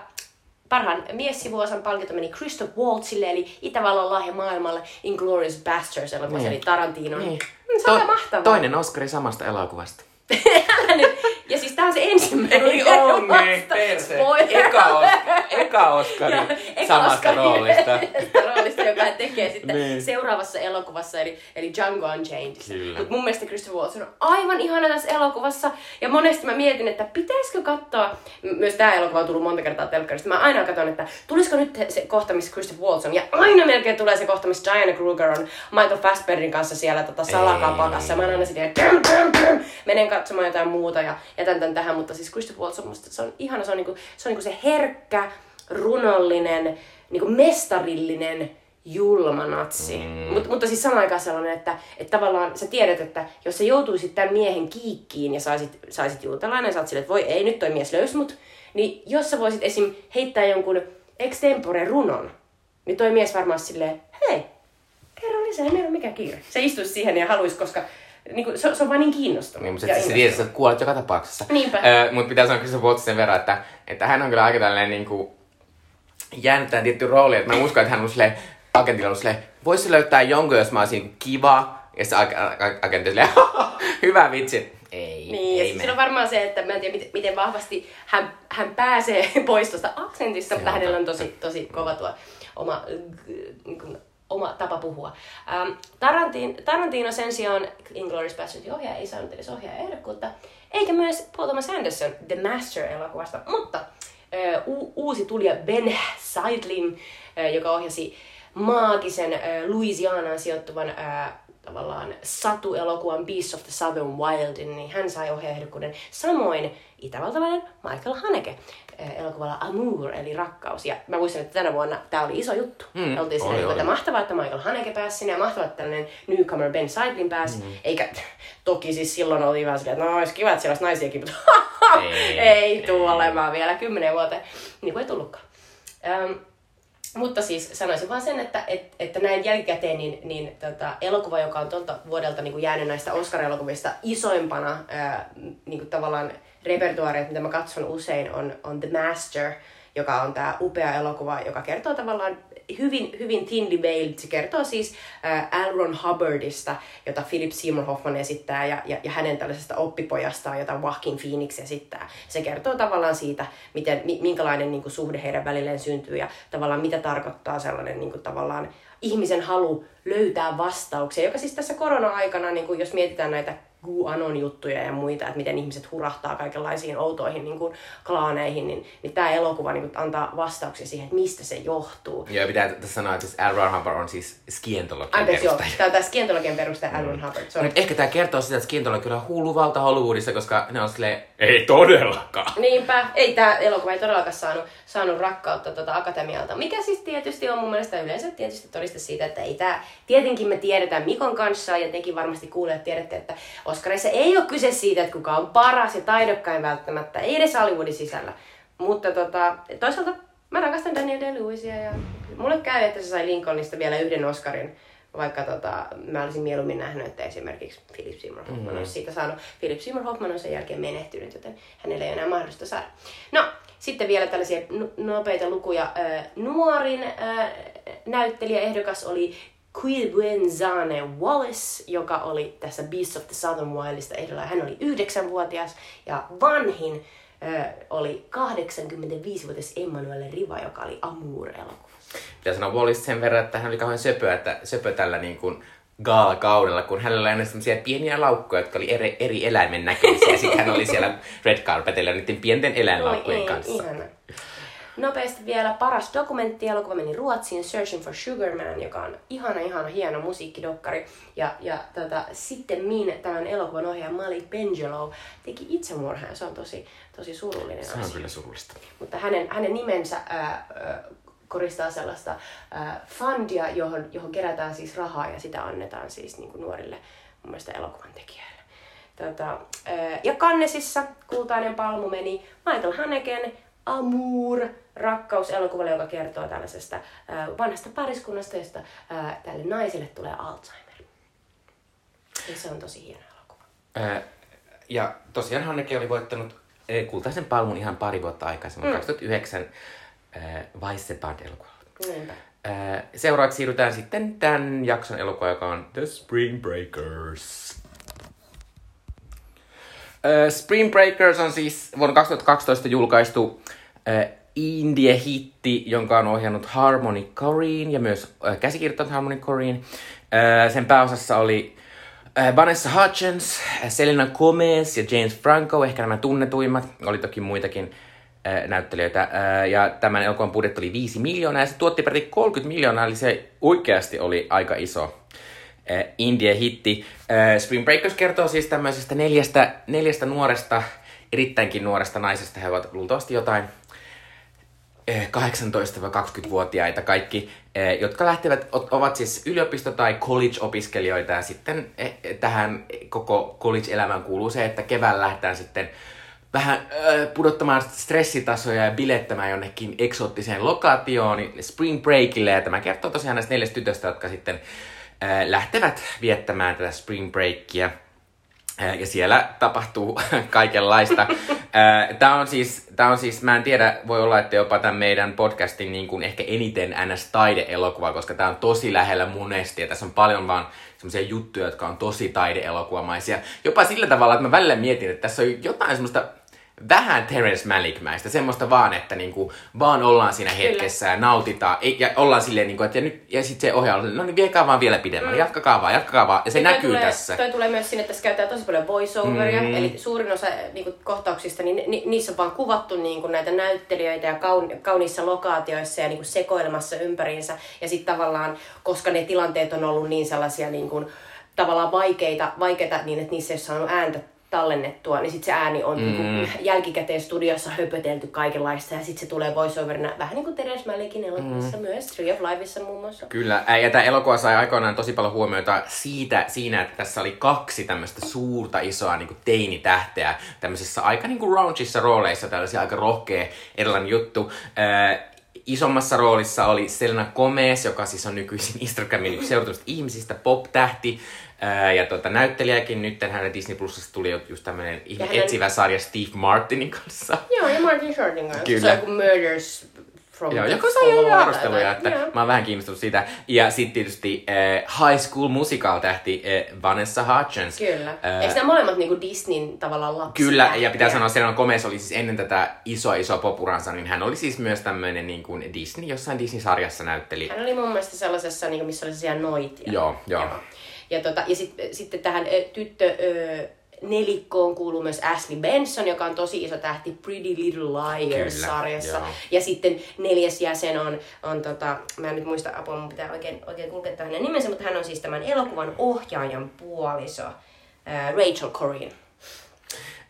parhaan miessivuosan palkinto meni Christoph Waltzille, eli Itävallan lahja maailmalle Inglourious Basterds elokuvassa, niin. eli Tarantinon. Niin. Se on to- mahtavaa. Toinen Oscari samasta elokuvasta. Ja siis tää on se ensimmäinen. Ei on niin, perse. Eka, os- eka Oscari eka samasta Oscari roolista. roolista, joka tekee sitten niin. seuraavassa elokuvassa, eli, eli Django Unchained. Mutta mun mielestä Christopher Waltz on aivan ihana tässä elokuvassa. Ja monesti mä mietin, että pitäisikö katsoa, myös tämä elokuva on tullut monta kertaa telkkarista, mä aina katson, että tulisiko nyt se kohta, missä Christopher Waltz on. Ja aina melkein tulee se kohta, missä Diana Kruger on Michael Fassbendin kanssa siellä tota, salakapakassa. Mä aina sitten, menen katsomaan jotain muuta ja jätän tämän tähän, mutta siis Christopher Waltz on musta, se on ihana, se on, niinku, se, on niinku se herkkä, runollinen, niinku mestarillinen julma natsi. Mm. Mut, mutta siis samaan aikaan sellainen, että, että tavallaan sä tiedät, että jos sä joutuisit tämän miehen kiikkiin ja saisit, saisit juutalainen ja sä oot silleen, että voi ei, nyt toi mies löysi mut, niin jos sä voisit esim. heittää jonkun extempore runon, niin toi mies varmaan silleen, hei, kerro lisää, ei meillä ole mikään kiire. Se istuisi siihen ja haluaisi, koska niin kuin, se, se, on vaan niin kiinnostunut. Niin, mutta se, tiedät, että kuolet joka tapauksessa. Niinpä. Öö, mutta pitää sanoa Christopher Waltz sen verran, että, että hän on kyllä aika tällainen niin kuin, jännittää tietty rooli. Että mä uskon, että hän on silleen, agentilla on silleen, voisi löytää jonkun, jos mä olisin kiva. Ja se agentti silleen, hyvä vitsi. Ei, niin, ei ja siinä on varmaan se, että mä en tiedä, miten, miten vahvasti hän, hän pääsee pois tuosta aksentista, mutta hänellä on tosi, tosi kova tuo oma niin kuin, oma tapa puhua. Ähm, Tarantin, Tarantino sen sijaan Inglourious Basterds ohjaaja ei saanut edes ehdokkuutta, eikä myös Paul Thomas Anderson The Master-elokuvasta, mutta äh, u- uusi tulija Ben Seidlin, äh, joka ohjasi maagisen äh, Louisianaan sijoittuvan äh, tavallaan satu-elokuvan Beast of the Southern Wildin, niin hän sai ohjaajaehdokkuuden. Samoin itävaltalainen Michael Haneke elokuvalla Amour, eli rakkaus. Ja mä muistan, että tänä vuonna tämä oli iso juttu. Mm, Oltiin oli, siinä, oli. että mahtavaa, että Michael Haneke pääsi sinne ja mahtavaa, että tällainen newcomer Ben Seidlin pääsi. Mm. Eikä, toki siis silloin oli vähän silleen, että no olisi kiva, että siellä olisi naisiakin, mutta ei, ei tule olemaan vielä kymmenen vuoteen. Niin kuin ei tullutkaan. Um, mutta siis sanoisin vaan sen, että, että, että näin jälkikäteen niin, niin tota, elokuva, joka on tuolta vuodelta niin kuin jäänyt näistä Oscar-elokuvista isoimpana ää, niin kuin tavallaan repertuaaria, mitä mä katson usein, on, on The Master, joka on tämä upea elokuva, joka kertoo tavallaan hyvin, hyvin thinly veiled. Se kertoo siis äh, L. Ron Hubbardista, jota Philip Seymour Hoffman esittää, ja, ja, ja hänen tällaisesta oppipojastaan, jota Joaquin Phoenix esittää. Se kertoo tavallaan siitä, miten, minkälainen niin kuin, suhde heidän välilleen syntyy, ja tavallaan mitä tarkoittaa sellainen niin kuin, tavallaan ihmisen halu löytää vastauksia, joka siis tässä korona-aikana, niin kuin, jos mietitään näitä QAnon juttuja ja muita, että miten ihmiset hurahtaa kaikenlaisiin outoihin niin kuin, klaaneihin, niin, niin tämä elokuva niin kuin, antaa vastauksia siihen, että mistä se johtuu. Joo, pitää tässä sanoa, että L. Ron Hubbard on siis skientologian Anteeksi, joo, tämä on skientologian perustaja mm. L. Ron Hubbard. Sorry. Nyt ehkä tämä kertoo sitä, että skientologi on hullu valta Hollywoodissa, koska ne on silleen, ei todellakaan. Niinpä, ei tämä elokuva ei todellakaan saanut, saanut rakkautta tuota akatemialta, mikä siis tietysti on mun mielestä yleensä tietysti todiste siitä, että ei tämä, tietenkin me tiedetään Mikon kanssa ja tekin varmasti kuulijat tiedätte, että Oscarissa ei ole kyse siitä, että kuka on paras ja taidokkain välttämättä, ei edes Hollywoodin sisällä. Mutta tota, toisaalta mä rakastan Daniel Day-Lewisia ja mulle käy, että se sai Lincolnista vielä yhden Oscarin, vaikka tota, mä olisin mieluummin nähnyt, että esimerkiksi Philip Seymour Hoffman mm-hmm. olisi siitä saanut. Philip Seymour Hoffman on sen jälkeen menehtynyt, joten hänellä ei ole enää mahdollista saada. No, sitten vielä tällaisia nopeita lukuja. Nuorin näyttelijäehdokas oli Quilbuenzane Wallace, joka oli tässä Beast of the Southern Wildista ehdolla. Hän oli yhdeksänvuotias ja vanhin oli 85-vuotias Emmanuel Riva, joka oli Amour-elokuvassa. Pitää sanoa Wallace sen verran, että hän oli kauhean söpö, että söpö tällä niin kuin gaala-kaudella, kun hänellä oli aina pieniä laukkoja, jotka oli eri, eri eläimen näköisiä. Sitten hän oli siellä red carpetilla niiden pienten eläinlaukkujen kanssa. Ihana. Nopeasti vielä paras dokumenttielokuva meni Ruotsiin, Searching for Sugar Man, joka on ihana, ihana, hieno musiikkidokkari. Ja, ja tota, sitten min tämän elokuvan ohjaaja Malik Bengelo teki itsemurhaa ja se on tosi, tosi surullinen Se on asia. kyllä surullista. Mutta hänen, hänen nimensä ää, ää, koristaa sellaista ää, fundia, johon, johon kerätään siis rahaa ja sitä annetaan siis niin kuin nuorille mun mielestä elokuvan tekijöille. Tota, ää, ja Kannesissa kultainen palmu meni Michael Haneken Amour, rakkauselokuvalle, joka kertoo tällaisesta ää, vanhasta pariskunnasta, josta ää, tälle naiselle tulee Alzheimer. Ja se on tosi hieno elokuva. Ää, ja tosiaan Hanneke oli voittanut kultaisen palmun ihan pari vuotta aikaisemmin, mm. 2009 äh, Weisseband-elokuvalla. Niinpä. Ää, Seuraavaksi siirrytään sitten tämän jakson elokuva, joka on The Spring Breakers. Ää, Spring Breakers on siis vuonna 2012 julkaistu indie-hitti, jonka on ohjannut Harmony Korine ja myös käsikirjoittanut Harmony Korine. Ää, Sen pääosassa oli Vanessa Hudgens, Selena Gomez ja James Franco, ehkä nämä tunnetuimmat. Oli toki muitakin näyttelijöitä. Ää, Ja tämän elokuvan budjetti oli 5 miljoonaa ja se tuotti peräti 30 miljoonaa, eli se oikeasti oli aika iso äh, indie-hitti. Spring Breakers kertoo siis tämmöisestä neljästä, neljästä nuoresta, erittäinkin nuoresta naisesta. He ovat luultavasti jotain äh, 18-20-vuotiaita kaikki, jotka lähtevät, ovat siis yliopisto- tai college-opiskelijoita ja sitten eh, tähän koko college-elämään kuuluu se, että keväällä lähdetään sitten vähän äh, pudottamaan stressitasoja ja bilettämään jonnekin eksoottiseen lokaatioon, niin Spring Breakille. Ja tämä kertoo tosiaan näistä neljästä tytöstä, jotka sitten äh, lähtevät viettämään tätä Spring Breakia. Ja siellä tapahtuu kaikenlaista. Tämä on, siis, tää on siis, mä en tiedä, voi olla, että jopa tämän meidän podcastin niin kuin ehkä eniten NS-taideelokuva, koska tämä on tosi lähellä monesti ja tässä on paljon vaan semmoisia juttuja, jotka on tosi taideelokuvamaisia. Jopa sillä tavalla, että mä välillä mietin, että tässä on jotain semmoista vähän Terence Malick-mäistä, semmoista vaan, että niinku, vaan ollaan siinä hetkessä ja nautitaan, ei, ja ollaan silleen, niinku, että ja, nyt, ja sitten se ohjaa, no niin viekää vaan vielä pidemmälle, mm. jatkakaa vaan, jatkakaa vaan, ja se Ja näkyy tulee, tässä. Toi tulee myös sinne, että tässä käytetään tosi paljon voiceoveria, Mm. eli suurin osa niin kuin, kohtauksista, niin ni, niissä on vaan kuvattu niin kuin, näitä näyttelijöitä ja kaun, kauniissa lokaatioissa ja niin kuin, sekoilemassa ympäriinsä. Ja sitten tavallaan, koska ne tilanteet on ollut niin sellaisia niin kuin, tavallaan vaikeita, vaikeita niin, että niissä ei ole saanut ääntä tallennettua, niin sitten se ääni on mm. niin kuin, jälkikäteen studiossa höpötelty kaikenlaista ja sitten se tulee voiceoverina vähän niin kuin Teres Malikin elokuvissa mm. myös, Tree of Lifeissa muun muassa. Kyllä, ja tämä elokuva sai aikoinaan tosi paljon huomiota siitä, siinä, että tässä oli kaksi tämmöistä suurta isoa niin teinitähteä tämmöisissä aika niin kuin raunchissa rooleissa, tällaisia aika rohkea erilainen juttu. Ää, isommassa roolissa oli Selena Gomez, joka siis on nykyisin Instagramin yksi seuratuista ihmisistä, pop-tähti. Ää, ja tota, näyttelijäkin nyt hänen Disney Plusasta tuli just tämmöinen hänen- etsivä sarja Steve Martinin kanssa. Joo, ja Martin Shortin kanssa. Kyllä. Se on joku Murders from Joo, the joka sai jo arvosteluja, että Joo. mä oon vähän kiinnostunut siitä. Ja sitten tietysti äh, High School Musical tähti äh, Vanessa Hudgens. Kyllä. Äh, Eikö nämä molemmat niinku Disneyn tavallaan lapsia? Kyllä, ja pitää sanoa, että Selena Gomez oli siis ennen tätä isoa isoa popuransa, niin hän oli siis myös tämmöinen niin kuin Disney, jossain Disney-sarjassa näytteli. Hän oli mun mielestä sellaisessa, niinku, missä oli sellaisia noitia. Joo, joo. Ja, tota, ja sit, sitten tähän ö, tyttö ö, nelikkoon kuuluu myös Ashley Benson, joka on tosi iso tähti Pretty Little Liars-sarjassa. Ja sitten neljäs jäsen on, on tota, mä en nyt muista apua, mun pitää oikein, oikein kulkea hänen nimensä, mutta hän on siis tämän elokuvan ohjaajan puoliso, Rachel Corrin.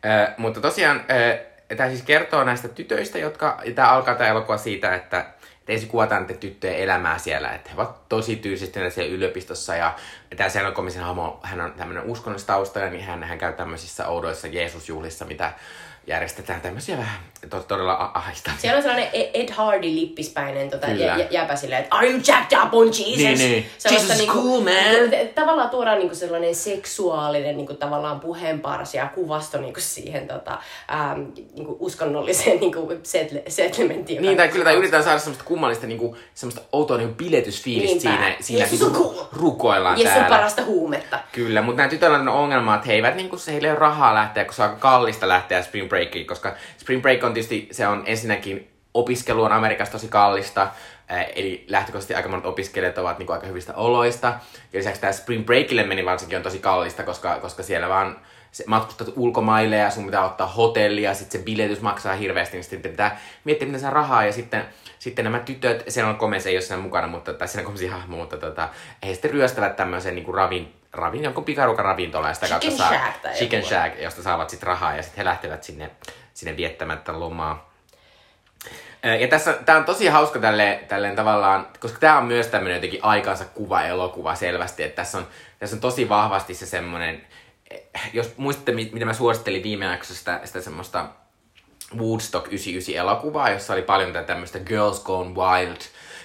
Äh, mutta tosiaan äh, tämä siis kertoo näistä tytöistä, jotka, tämä alkaa tämä elokuva siitä, että että ensin kuvataan niiden tyttöjen elämää siellä, että he ovat tosi tyysistyneet siellä yliopistossa ja tämä Gomezin hahmo, hän on tämmöinen uskonnollistaustalla, niin hän, hän käy tämmöisissä oudoissa Jeesusjuhlissa, mitä järjestetään tämmöisiä vähän to, todella ahistavia. Siellä on sellainen E- Ed Hardy lippispäinen tota, jä, jä- jäpä silleen, että are you jacked up on Jesus? Niin, niin. Sellaista Jesus is cool, man. Niinku, tavallaan tuodaan niinku sellainen seksuaalinen niinku, tavallaan puheenparsi ja kuvasto niinku siihen tota, ähm, niinku, uskonnolliseen niinku, setle, settlementtiin. Niin, tai kyllä tai yritetään saada semmoista kummallista, niinku, semmoista outoa niinku biletysfiilistä siinä, siinä Jeesus niinku, on cool. rukoillaan Jeesus on täällä. parasta huumetta. Kyllä, mutta nämä tytöillä on ongelma, että he eivät niinku, se heillä ei ole rahaa lähteä, koska se on aika kallista lähteä Spring Breakiin, koska Spring Break on tietysti, se on ensinnäkin, opiskelu on Amerikassa tosi kallista, äh, eli lähtökohtaisesti aika monet opiskelijat ovat niinku aika hyvistä oloista. Ja lisäksi tämä Spring Breakille meni varsinkin on tosi kallista, koska, koska siellä vaan se matkustat ulkomaille ja sun pitää ottaa hotellia, sitten se biletys maksaa hirveästi, niin sitten pitää miettiä, miten saa rahaa, ja sitten, sitten nämä tytöt, siellä on komea, se ei ole siinä mukana, mutta, tai siinä on komesi hahmo, mutta tota, he sitten ryöstävät tämmöisen niin kuin ravin, ravin, jonkun pikarukan ravintola, ja sitä Chicken kautta saa, Shack tai Chicken joku. Shack, josta saavat sitten rahaa, ja sitten he lähtevät sinne, sinne viettämättä lomaa. Ö, Ja tässä, tää on tosi hauska tälle, tälleen tavallaan, koska tää on myös tämmönen jotenkin aikansa kuva elokuva selvästi, että tässä on, tässä on tosi vahvasti se semmonen, eh, jos muistatte, mi- mitä mä suosittelin viime jaksossa sitä, sitä semmoista Woodstock 99 elokuvaa, jossa oli paljon tätä tämmöistä Girls Gone Wild,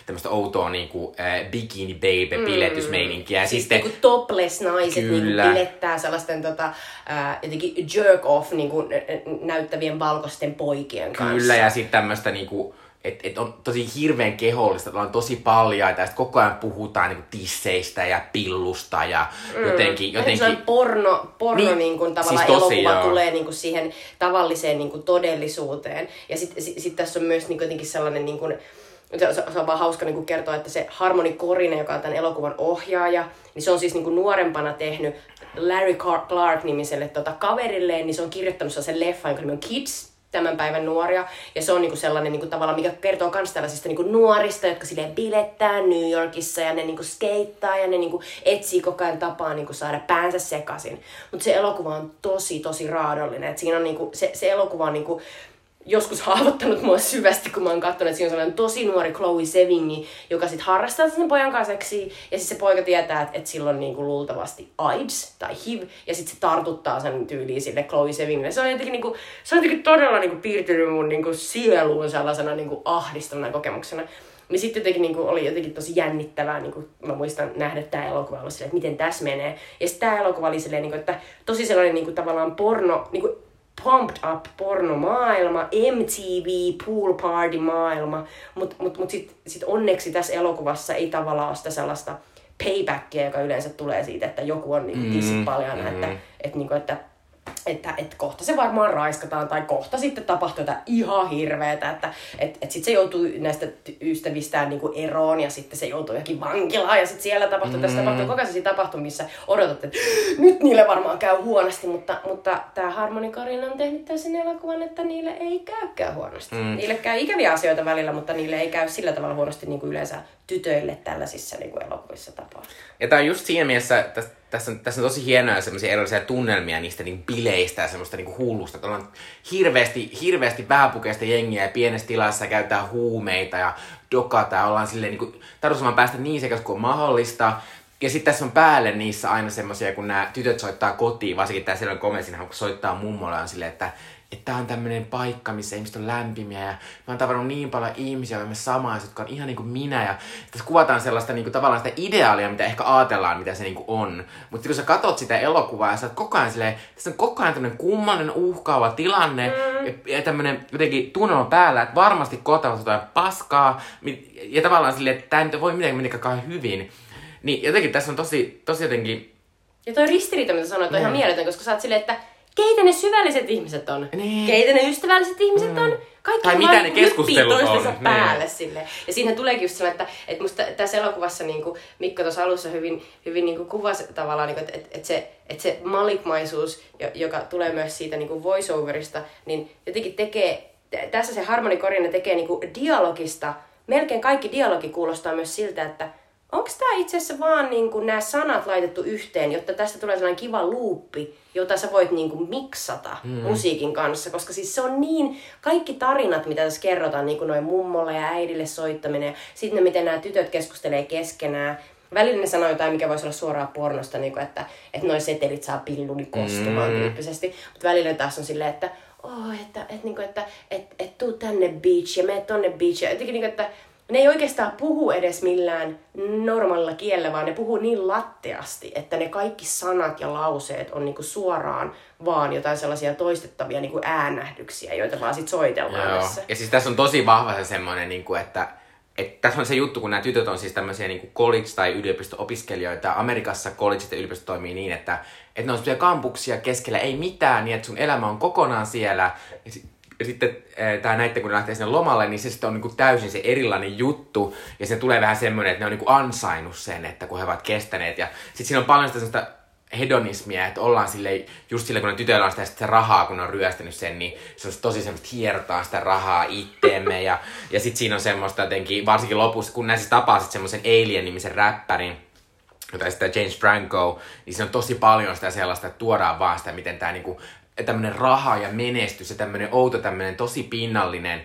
tämmöistä outoa niinku äh, bikini baby biletysmeininkiä. Ja Siis sitten, niinku topless naiset Kyllä. niinku bilettää sellaisten tota, ää, jotenkin jerk off niinku, nä- nä- näyttävien valkoisten poikien kanssa. Kyllä, ja sitten tämmöistä niinku, että et on tosi hirveän kehollista, on tosi paljaita, ja sitten koko ajan puhutaan niinku tisseistä ja pillusta ja jotenkin, Jotenkin... jotenkin porno, porno Niin, niin, niin kuin, tavallaan siis tosi, elokuva joo. tulee niin kuin siihen tavalliseen niin kuin todellisuuteen. Ja sitten sit, sit tässä on myös niin kuin, jotenkin sellainen, niin kuin, se, se, se on vaan hauska niin kuin kertoa, että se Harmony Korine, joka on tämän elokuvan ohjaaja, niin se on siis niin kuin nuorempana tehnyt Larry Clark-nimiselle tota, kaverilleen, niin se on kirjoittanut sen leffan, jonka nimi on Kids, tämän päivän nuoria. Ja se on niinku sellainen niinku tavallaan, mikä kertoo myös tällaisista niinku nuorista, jotka silleen bilettää New Yorkissa ja ne niinku skeittaa ja ne niinku etsii koko ajan tapaa niinku saada päänsä sekaisin. Mutta se elokuva on tosi, tosi raadollinen. Et siinä on niinku, se, se elokuva on niinku, joskus haavoittanut mua syvästi, kun mä oon katsonut, että siinä on sellainen tosi nuori Chloe Sevigny, joka sitten harrastaa sen pojan kanssa seksiä, ja sitten se poika tietää, että, että sillä on niinku luultavasti AIDS tai HIV, ja sitten se tartuttaa sen tyyliin sille Chloe Sevignylle. Se on jotenkin, niinku, se on jotenkin todella niinku piirtynyt mun niinku sieluun sellaisena niinku ahdistavana kokemuksena. Niin sitten jotenkin niinku, oli jotenkin tosi jännittävää, niinku, mä muistan nähdä tämä elokuva että miten tässä menee. Ja sitten tämä elokuva oli silleen, niinku, että tosi sellainen niinku, tavallaan porno, niinku, pumped up pornomaailma, MTV, pool party maailma, mutta mut, mut sitten sit onneksi tässä elokuvassa ei tavallaan ole sitä sellaista paybackia, joka yleensä tulee siitä, että joku on niinku tissit paljana, mm. että, että, niinku, että että, että kohta se varmaan raiskataan tai kohta sitten tapahtuu jotain ihan hirveetä, että et, et sitten se joutuu näistä ystävistään niinku eroon ja sitten se joutuu johonkin vankilaan ja sitten siellä tapahtuu, mm. tässä tapahtuu koko ajan missä odotat, että nyt niille varmaan käy huonosti, mutta, mutta tämä Harmony Korine on tehnyt täysin elokuvan, että niille ei käykään huonosti. Mm. Niille käy ikäviä asioita välillä, mutta niille ei käy sillä tavalla huonosti niin kuin yleensä tytöille tällaisissa niin kuin elokuvissa tapaa. Ja tää on just siinä mielessä, tässä, tässä, on, tässä on tosi hienoja semmoisia erilaisia tunnelmia niistä niin bileistä ja semmoista niin hullusta. Että ollaan hirveästi, hirveästi vähäpukeista jengiä ja pienessä tilassa käytetään huumeita ja dokata ja ollaan silleen niin kuin, tarvitsemaan päästä niin sekäs kuin on mahdollista. Ja sitten tässä on päälle niissä aina semmoisia, kun nämä tytöt soittaa kotiin, varsinkin tää siellä on komesin, kun soittaa mummolle on silleen, että että tää on tämmönen paikka, missä ihmiset on lämpimiä ja mä oon tavannut niin paljon ihmisiä, jotka me samaiset, jotka on ihan niin kuin minä ja tässä kuvataan sellaista niin kuin, tavallaan sitä ideaalia, mitä ehkä ajatellaan, mitä se niin kuin on. Mutta kun sä katot sitä elokuvaa ja sä oot koko ajan silleen, tässä on koko ajan tämmönen kummallinen uhkaava tilanne mm. ja, ja tämmönen jotenkin tunnelma päällä, että varmasti kohta jotain paskaa ja tavallaan silleen, että ei nyt voi mitenkään kauhean hyvin. Niin jotenkin tässä on tosi, tosi jotenkin Ja toi ristiriita, mitä sanoit, on ihan mieletön, koska sä oot silleen, että keitä ne syvälliset ihmiset on? Niin. Keitä ne ystävälliset ihmiset on? Kaikki Tai mitä ne keskustelut on, niin. päälle sille. Ja siinä tuleekin just sellainen, että, että musta tässä elokuvassa niin kuin Mikko tuossa alussa hyvin, hyvin niin kuin kuvasi tavallaan, niin kuin, että, että, se, että se malikmaisuus, jo- joka tulee myös siitä niin kuin voiceoverista, niin jotenkin tekee, tässä se Harmony Korine tekee niin kuin dialogista, melkein kaikki dialogi kuulostaa myös siltä, että onko tämä itse asiassa vaan niin kuin nämä sanat laitettu yhteen, jotta tästä tulee sellainen kiva luuppi, jota sä voit niin kuin miksata mm. musiikin kanssa, koska siis se on niin, kaikki tarinat, mitä tässä kerrotaan, niin kuin noin mummolle ja äidille soittaminen, ja sitten miten nämä tytöt keskustelee keskenään, Välillä ne sanoo jotain, mikä voisi olla suoraan pornosta, niin kuin, että, että noi setelit saa pilluni koskemaan mm. tyyppisesti. Mutta välillä taas on silleen, että oh, että, että, niin kuin, että et, et tuu tänne beach ja mene tonne beach. Ja jotenkin, niin kuin, että ne ei oikeastaan puhu edes millään normaalilla kielellä, vaan ne puhuu niin latteasti, että ne kaikki sanat ja lauseet on niinku suoraan vaan jotain sellaisia toistettavia niinku äänähdyksiä, joita vaan sit soitellaan Joo. tässä. Ja siis tässä on tosi vahva se semmoinen, niin kuin, että, että tässä on se juttu, kun nämä tytöt on siis tämmöisiä niin kuin college- tai yliopisto-opiskelijoita. Amerikassa college ja yliopisto toimii niin, että, että ne on semmoisia kampuksia keskellä, ei mitään, niin että sun elämä on kokonaan siellä. Ja, si- ja sitten tämä näitte, kun ne lähtee sinne lomalle, niin se sitten on niin kuin täysin se erilainen juttu. Ja se tulee vähän semmoinen, että ne on niin kuin ansainnut sen, että kun he ovat kestäneet. Ja sitten siinä on paljon sitä semmoista hedonismia, että ollaan sille just sille, kun ne tytöillä on sitä, sitä rahaa, kun ne on ryöstänyt sen, niin se on tosi semmoista hiertaa sitä rahaa itteemme. Ja, ja sitten siinä on semmoista jotenkin, varsinkin lopussa, kun näissä tapaa sitten semmoisen Alien-nimisen räppärin, tai sitä James Franco, niin siinä on tosi paljon sitä sellaista, että tuodaan vaan sitä, miten tämä niinku, tämmöinen raha ja menestys ja tämmöinen outo, tämmöinen tosi pinnallinen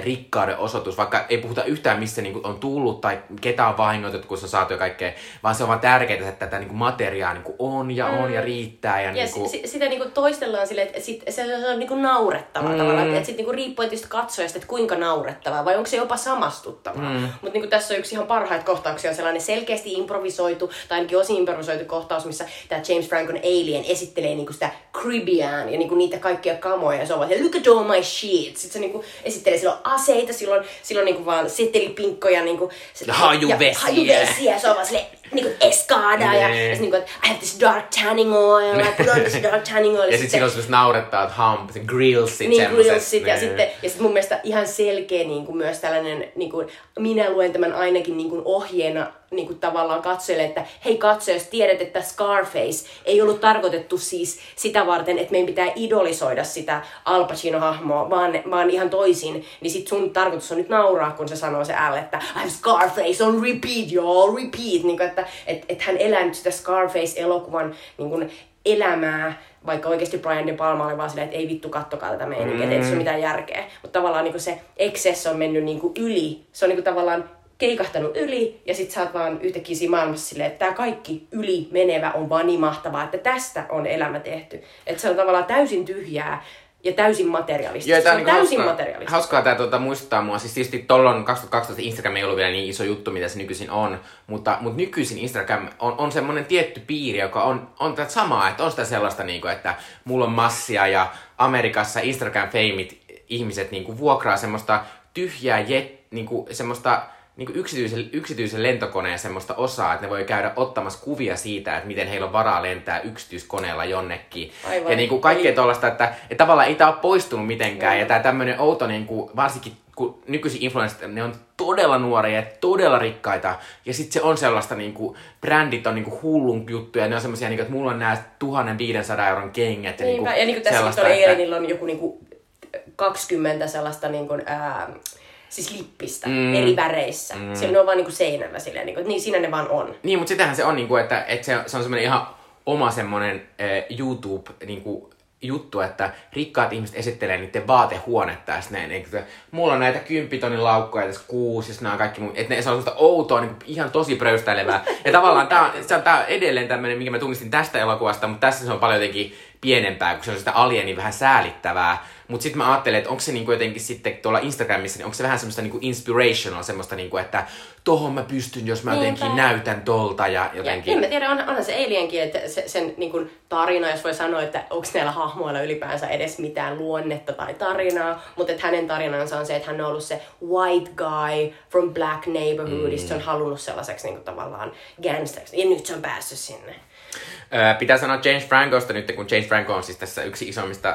rikkauden osoitus, vaikka ei puhuta yhtään missä niin on tullut tai ketä on vahingoitettu, kun sä saat jo kaikkea, vaan se on vaan tärkeää, että tätä niin kuin materiaa niin kuin on ja on mm. ja riittää. Ja, ja niin kuin... s- sitä niin kuin toistellaan silleen, että sit, se, se on niin naurettavaa mm. tavallaan, että sitten niin kuin riippuen tietysti katsojasta, että kuinka naurettavaa vai onko se jopa samastuttavaa. Mm. Mutta niin tässä on yksi ihan parhaita kohtauksia, on sellainen selkeästi improvisoitu, tai ainakin osin improvisoitu kohtaus, missä tämä James Frankon Alien esittelee niin kuin sitä Caribbean ja niin kuin niitä kaikkia kamoja, ja se on vaan, look at all my shit. Sitten se niin kuin esittelee silloin aseita, silloin, silloin niinku vaan setelipinkkoja niinku, ja hajuvesiä. hajuvesiä. Se on vaan silleen, niinku eskaada ja, ja sit niinku, että I have this dark tanning oil, I put on this dark tanning oil. ja sit siinä on semmoista naurettaa, että hump, se grillsit niin, grillsit, ja sitten, ja sitten mun mielestä ihan selkeä niinku myös tällainen, niinku, minä luen tämän ainakin niinku ohjeena niin kuin tavallaan katsojille, että hei katso, jos tiedät, että Scarface ei ollut tarkoitettu siis sitä varten, että meidän pitää idolisoida sitä Al Pacino-hahmoa, vaan, vaan ihan toisin, niin sit sun tarkoitus on nyt nauraa, kun se sanoo se L, että I'm Scarface on repeat, y'all, repeat, niin kuin, että et, et hän elää nyt sitä Scarface-elokuvan niin kuin, elämää, vaikka oikeasti Brian De Palma oli vaan silleen, että ei vittu kattokaa tätä meininkiä, mm. että ei se ole mitään järkeä. Mutta tavallaan niin se excess on mennyt niin yli. Se on niin tavallaan keikahtanut yli ja sit sä oot vaan yhtäkkiä siinä maailmassa silleen, että tämä kaikki yli menevä on vaan niin mahtavaa, että tästä on elämä tehty. Että se on tavallaan täysin tyhjää ja täysin materialistista. Joo, se on niin täysin hauskaa, materialistista. Hauskaa tämä tuota, muistuttaa mua. Siis tietysti tollon 2012 Instagram ei ollut vielä niin iso juttu, mitä se nykyisin on. Mutta, mutta nykyisin Instagram on, on semmoinen tietty piiri, joka on, on tätä samaa. Että on sitä sellaista, niin kuin, että mulla on massia ja Amerikassa Instagram-feimit ihmiset niin kuin, vuokraa semmoista tyhjää jet, niin kuin, semmoista niin yksityisen, yksityisen lentokoneen semmoista osaa, että ne voi käydä ottamassa kuvia siitä, että miten heillä on varaa lentää yksityiskoneella jonnekin. Aivan. Ja niin kuin kaikkea tuollaista, että, että tavallaan ei tämä ole poistunut mitenkään. Mm. Ja tämä tämmöinen outo, niin kuin, varsinkin kun nykyisin influencerit, ne on todella nuoria ja todella rikkaita. Ja sitten se on sellaista, niin kuin, brändit on niin kuin hullun juttuja. Ne on semmoisia, niin kuin, että mulla on nämä 1500 euron kengät. Ja, niin kuin, ja niin kuin tässä on että... on joku niin kuin 20 sellaista niin kuin, ää, siis lippistä mm. eri väreissä. Mm. Se on vaan niinku seinällä silleen, niinku, niin siinä ne vaan on. Niin, mutta sitähän se on, niinku, että, että se, se on semmoinen ihan oma semmoinen äh, YouTube niinku, juttu, että rikkaat ihmiset esittelee niiden vaatehuonetta ja sitten ne, että mulla on näitä kymppitonin laukkoja tässä kuusi ja nämä on kaikki että ne, se on semmoista outoa, niin ihan tosi pröystäilevää. Ja tavallaan tää on, se on, tää on edelleen tämmöinen, minkä mä tunnistin tästä elokuvasta, mutta tässä se on paljon jotenkin pienempää, kun se on sitä alieni vähän säälittävää. Mutta sitten mä ajattelen, että onko se niinku jotenkin sitten tuolla Instagramissa, niin onko se vähän semmoista niinku inspirational, semmoista niinku, että tohon mä pystyn, jos mä Niinpä. jotenkin näytän tolta ja jotenkin... Ja en mä tiedä, on, onhan se Alienkin, että se, sen niinku tarina, jos voi sanoa, että onko näillä hahmoilla ylipäänsä edes mitään luonnetta tai tarinaa, mutta että hänen tarinansa on se, että hän on ollut se white guy from black neighborhoodista, mm. se on halunnut sellaiseksi niinku tavallaan gangsteriksi, ja nyt se on päässyt sinne. Pitää sanoa James Francosta nyt, kun James Franco on siis tässä yksi isommista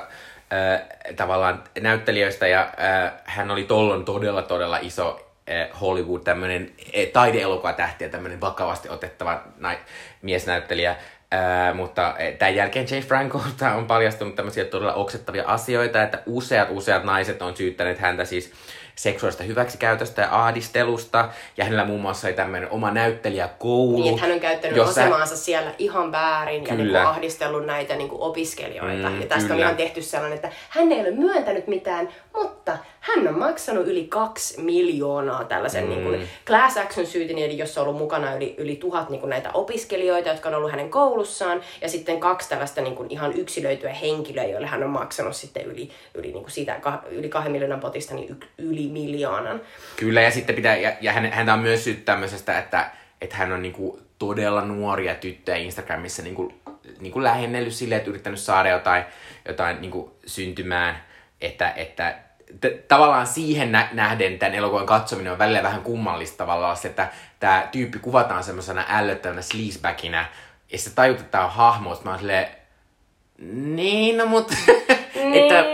äh, tavallaan näyttelijöistä ja äh, hän oli tollon todella todella iso äh, Hollywood tämmöinen äh, taideelokuva tähti ja tämmöinen vakavasti otettava nai- miesnäyttelijä. Äh, mutta äh, tämän jälkeen James Francolta on paljastunut tämmöisiä todella oksettavia asioita, että useat useat naiset on syyttäneet häntä siis seksuaalista hyväksikäytöstä ja ahdistelusta. Ja hänellä muun muassa oli tämmöinen oma näyttelijäkoulu. Niin, että hän on käyttänyt jossa... asemaansa siellä ihan väärin kyllä. ja niin kuin ahdistellut näitä niin kuin opiskelijoita. Mm, ja tästä kyllä. on ihan tehty sellainen, että hän ei ole myöntänyt mitään, mutta hän on maksanut yli kaksi miljoonaa tällaisen mm. niin kuin class action syytin, eli jossa on ollut mukana yli, yli tuhat niin kuin näitä opiskelijoita, jotka on ollut hänen koulussaan, ja sitten kaksi tällaista niin kuin ihan yksilöityä henkilöä, joille hän on maksanut sitten yli, yli, niin kuin siitä, yli kahden miljoonan potista niin yli miljoonan. Kyllä, ja sitten pitää, ja, ja hän, häntä on myös syyt tämmöisestä, että, että hän on niin kuin todella nuoria tyttöjä Instagramissa niin kuin, niin kuin lähennellyt silleen, että yrittänyt saada jotain, jotain niin kuin syntymään, että, että t- tavallaan siihen nä- nähden tämän elokuvan katsominen on välillä vähän kummallista tavallaan se, että tämä tyyppi kuvataan semmoisena ällöttävänä sleazebackina, ja se tajut, että tämä on hahmo, että mä oon silleen, niin, no mut... että,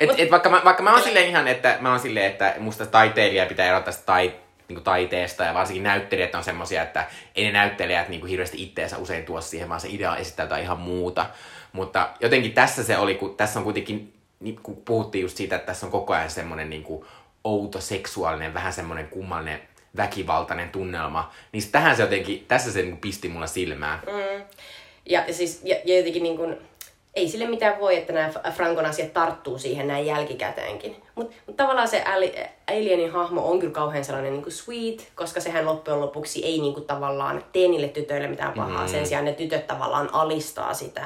et, et, vaikka, mä, vaikka mä oon silleen ihan, että mä oon silleen, että musta taiteilija pitää erottaa tai, niin taiteesta ja varsinkin näyttelijät on semmoisia, että ei ne näyttelijät niin kuin hirveästi itteensä usein tuo siihen, vaan se idea esittää jotain ihan muuta. Mutta jotenkin tässä se oli, kun tässä on kuitenkin, niin kun puhuttiin just siitä, että tässä on koko ajan semmoinen niin kuin outo, seksuaalinen, vähän semmoinen kummallinen väkivaltainen tunnelma, niin tähän se jotenkin, tässä se niin kuin pisti mulla silmään. Mm. Ja, ja, siis, ja, ja jotenkin niin kuin, ei sille mitään voi, että nämä Frankon asiat tarttuu siihen näin jälkikäteenkin. Mutta mut tavallaan se Alienin hahmo on kyllä kauhean sellainen niin kuin sweet, koska sehän loppujen lopuksi ei niin kuin tavallaan tee niille tytöille mitään pahaa. Mm. Sen sijaan ne tytöt tavallaan alistaa sitä.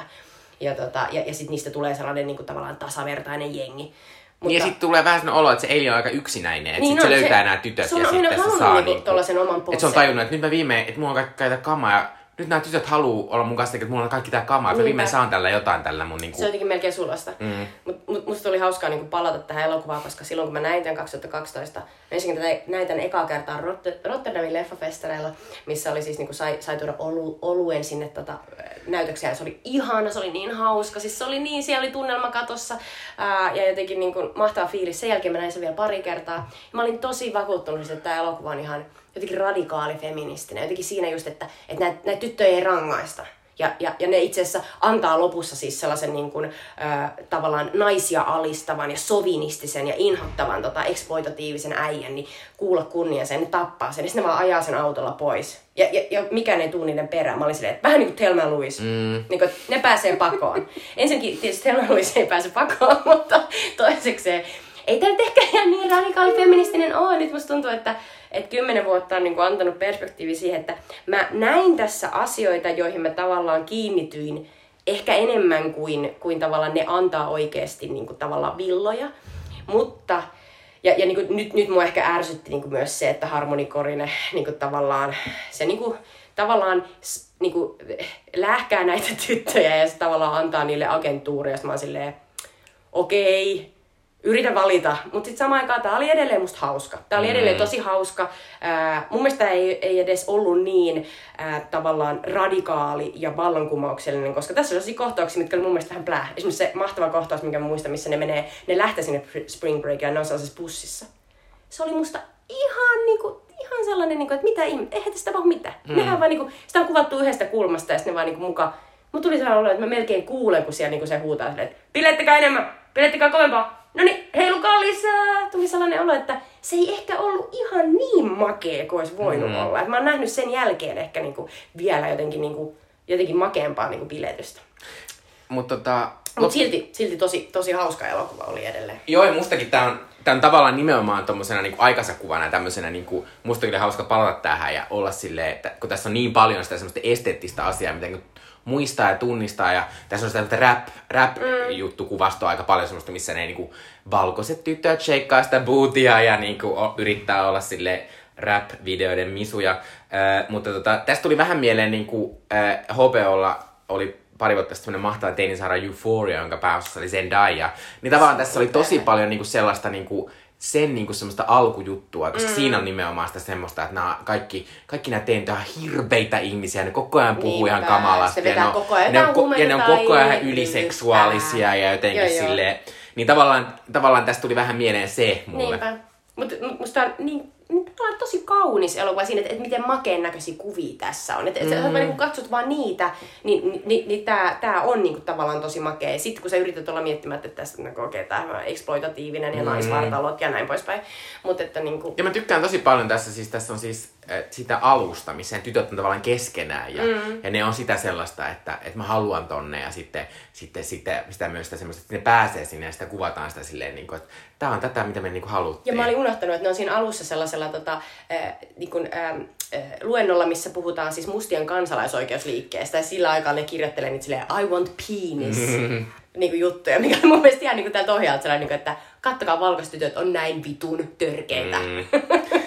Ja, tota, ja, ja sitten niistä tulee sellainen niin kuin tavallaan tasavertainen jengi. Mutta... Niin ja sitten tulee vähän sellainen olo, että se Alien on aika yksinäinen, että niin sit se, se löytää nämä tytöt se on ja sitten se saa niinku, niinku, oman Että se on tajunnut, että nyt mä viimein, että mulla on kaikkea kamaa ja nyt nämä tytöt haluaa olla mun kanssa, että mulla on kaikki tää kamaa, että viimein saan tällä jotain tällä mun niinku... Se on jotenkin melkein sulasta. Mm. Mut, mut musta oli hauskaa niinku palata tähän elokuvaan, koska silloin kun mä näin tämän 2012, mä ensinnäkin näin tämän ekaa kertaa Rotter- Rotterdamin leffafestareilla, missä oli siis niinku sai, sai tuoda olu, oluen sinne tota, näytöksiä, ja se oli ihana, se oli niin hauska, siis se oli niin, siellä oli tunnelma katossa, ää, ja jotenkin niinku mahtava fiilis. Sen jälkeen mä näin sen vielä pari kertaa, ja mä olin tosi vakuuttunut, että tämä elokuva on ihan jotenkin radikaali feministinen. Jotenkin siinä just, että, että näitä, näitä tyttöjä ei rangaista. Ja, ja, ja ne itse asiassa antaa lopussa siis sellaisen niin kuin, äh, tavallaan naisia alistavan ja sovinistisen ja inhottavan tota, eksploitatiivisen äijän, niin kuulla kunnia sen, ne tappaa sen, ja sitten ne vaan ajaa sen autolla pois. Ja, ja, ja mikään ei tule niiden perään. Mä olin silleen, että vähän niin kuin Thelma Louise. Mm. Niin kuin, ne pääsee pakoon. Ensinnäkin tietysti Thelma Louise ei pääse pakoon, mutta toisekseen ei tämä nyt ehkä ihan niin radikaali feministinen ole. Nyt musta tuntuu, että että kymmenen vuotta on niin kuin antanut perspektiivi siihen, että mä näin tässä asioita, joihin mä tavallaan kiinnityin ehkä enemmän kuin, kuin tavallaan ne antaa oikeasti niin kuin tavallaan villoja. Mutta ja, ja niin kuin, nyt, nyt mua ehkä ärsytti niin kuin myös se, että harmonikorine niin kuin tavallaan, se niin kuin, tavallaan niin kuin, lähkää näitä tyttöjä ja se tavallaan antaa niille agentuuria. Ja mä oon silleen, okei, yritä valita. Mutta sitten samaan aikaan tämä oli edelleen musta hauska. Tämä oli edelleen mm. tosi hauska. Ää, mun mielestä ei, ei edes ollut niin ää, tavallaan radikaali ja vallankumouksellinen, koska tässä on sellaisia kohtauksia, mitkä oli mun mielestä vähän plää. Esimerkiksi se mahtava kohtaus, minkä mä muistan, missä ne menee, ne lähtee sinne Spring Breakiin ja ne on sellaisessa bussissa. Se oli musta ihan niinku, ihan sellainen, niinku, että mitä ihmettä, eihän tästä tapahdu mitään. Mm. Nehän vaan niinku, sitä on kuvattu yhdestä kulmasta ja sitten ne vaan niinku muka Mut tuli sellainen olo, että mä melkein kuulen, kun siellä niinku se huutaa silleen, että pilettekää enemmän, pilettekää kovempaa, no niin, heilukaa lisää. Tuli sellainen olo, että se ei ehkä ollut ihan niin makea kuin olisi voinut mm. olla. Et mä oon nähnyt sen jälkeen ehkä niinku vielä jotenkin, niinku, jotenkin makeampaa niinku biletystä. Mutta tota, Mut silti, silti tosi, tosi hauska elokuva oli edelleen. Joo, ja mustakin tää on, tää on tavallaan nimenomaan tommosena niinku aikasakuvana ja tämmöisenä niinku, musta kyllä hauska palata tähän ja olla silleen, että kun tässä on niin paljon sitä semmoista esteettistä asiaa, mitä niinku muistaa ja tunnistaa. Ja tässä on sitä rap, rap-juttu mm. kuvastoa aika paljon semmoista, missä ne niinku valkoiset tytöt sheikkaa sitä bootia ja niinku yrittää olla sille rap-videoiden misuja. Äh, mutta tota, tästä tuli vähän mieleen niinku, äh, HBOlla oli pari vuotta sitten mahtava teinisaara Euphoria, jonka pääosassa oli Zendaya. Niin tavallaan tässä oli tosi paljon niinku sellaista niinku, sen niinku semmoista alkujuttua, koska mm. siinä on nimenomaan sitä semmoista, että nämä kaikki, kaikki nämä tein on hirveitä ihmisiä, ne koko ajan puhuu Niinpä, ihan kamalasti. ja ne on, koko ajan ne on, ja ne on koko ajan yliseksuaalisia ja jotenkin silleen. Niin tavallaan, tavallaan tästä tuli vähän mieleen se mulle. Niinpä. Mutta musta on niin Tämä on tosi kaunis elokuva siinä, että, että miten makeen näköisiä kuvia tässä on. Että, mm. että niin kun katsot vaan niitä, niin, niin, niin, niin tämä, tämä on niin kuin, tavallaan tosi makea. Sitten kun sä yrität olla miettimättä, että tässä niin okay, tämä on eksploitatiivinen ja mm. naisvartalot ja näin poispäin. Mut, että, niin kuin... Ja mä tykkään tosi paljon tässä, siis tässä on siis sitä alusta, missä tytöt on tavallaan keskenään ja, mm. ja ne on sitä sellaista, että, että mä haluan tonne ja sitten, sitten, sitten sitä myös sitä semmoista, että ne pääsee sinne ja sitä kuvataan sitä silleen, niin kuin, että tämä on tätä, mitä me niin kuin haluttiin. Ja mä olin unohtanut, että ne on siinä alussa sellaisella tota, äh, niin kuin, äh, luennolla, missä puhutaan siis mustien kansalaisoikeusliikkeestä. Ja sillä aikaa ne kirjoittelee niitä silleen, I want penis. Mm-hmm. Niin kuin juttuja, mikä on mun mielestä ihan niin kuin tältä ohjaalta sellainen, niin kuin, että kattokaa valkoistytöt on näin vitun törkeitä. Mm.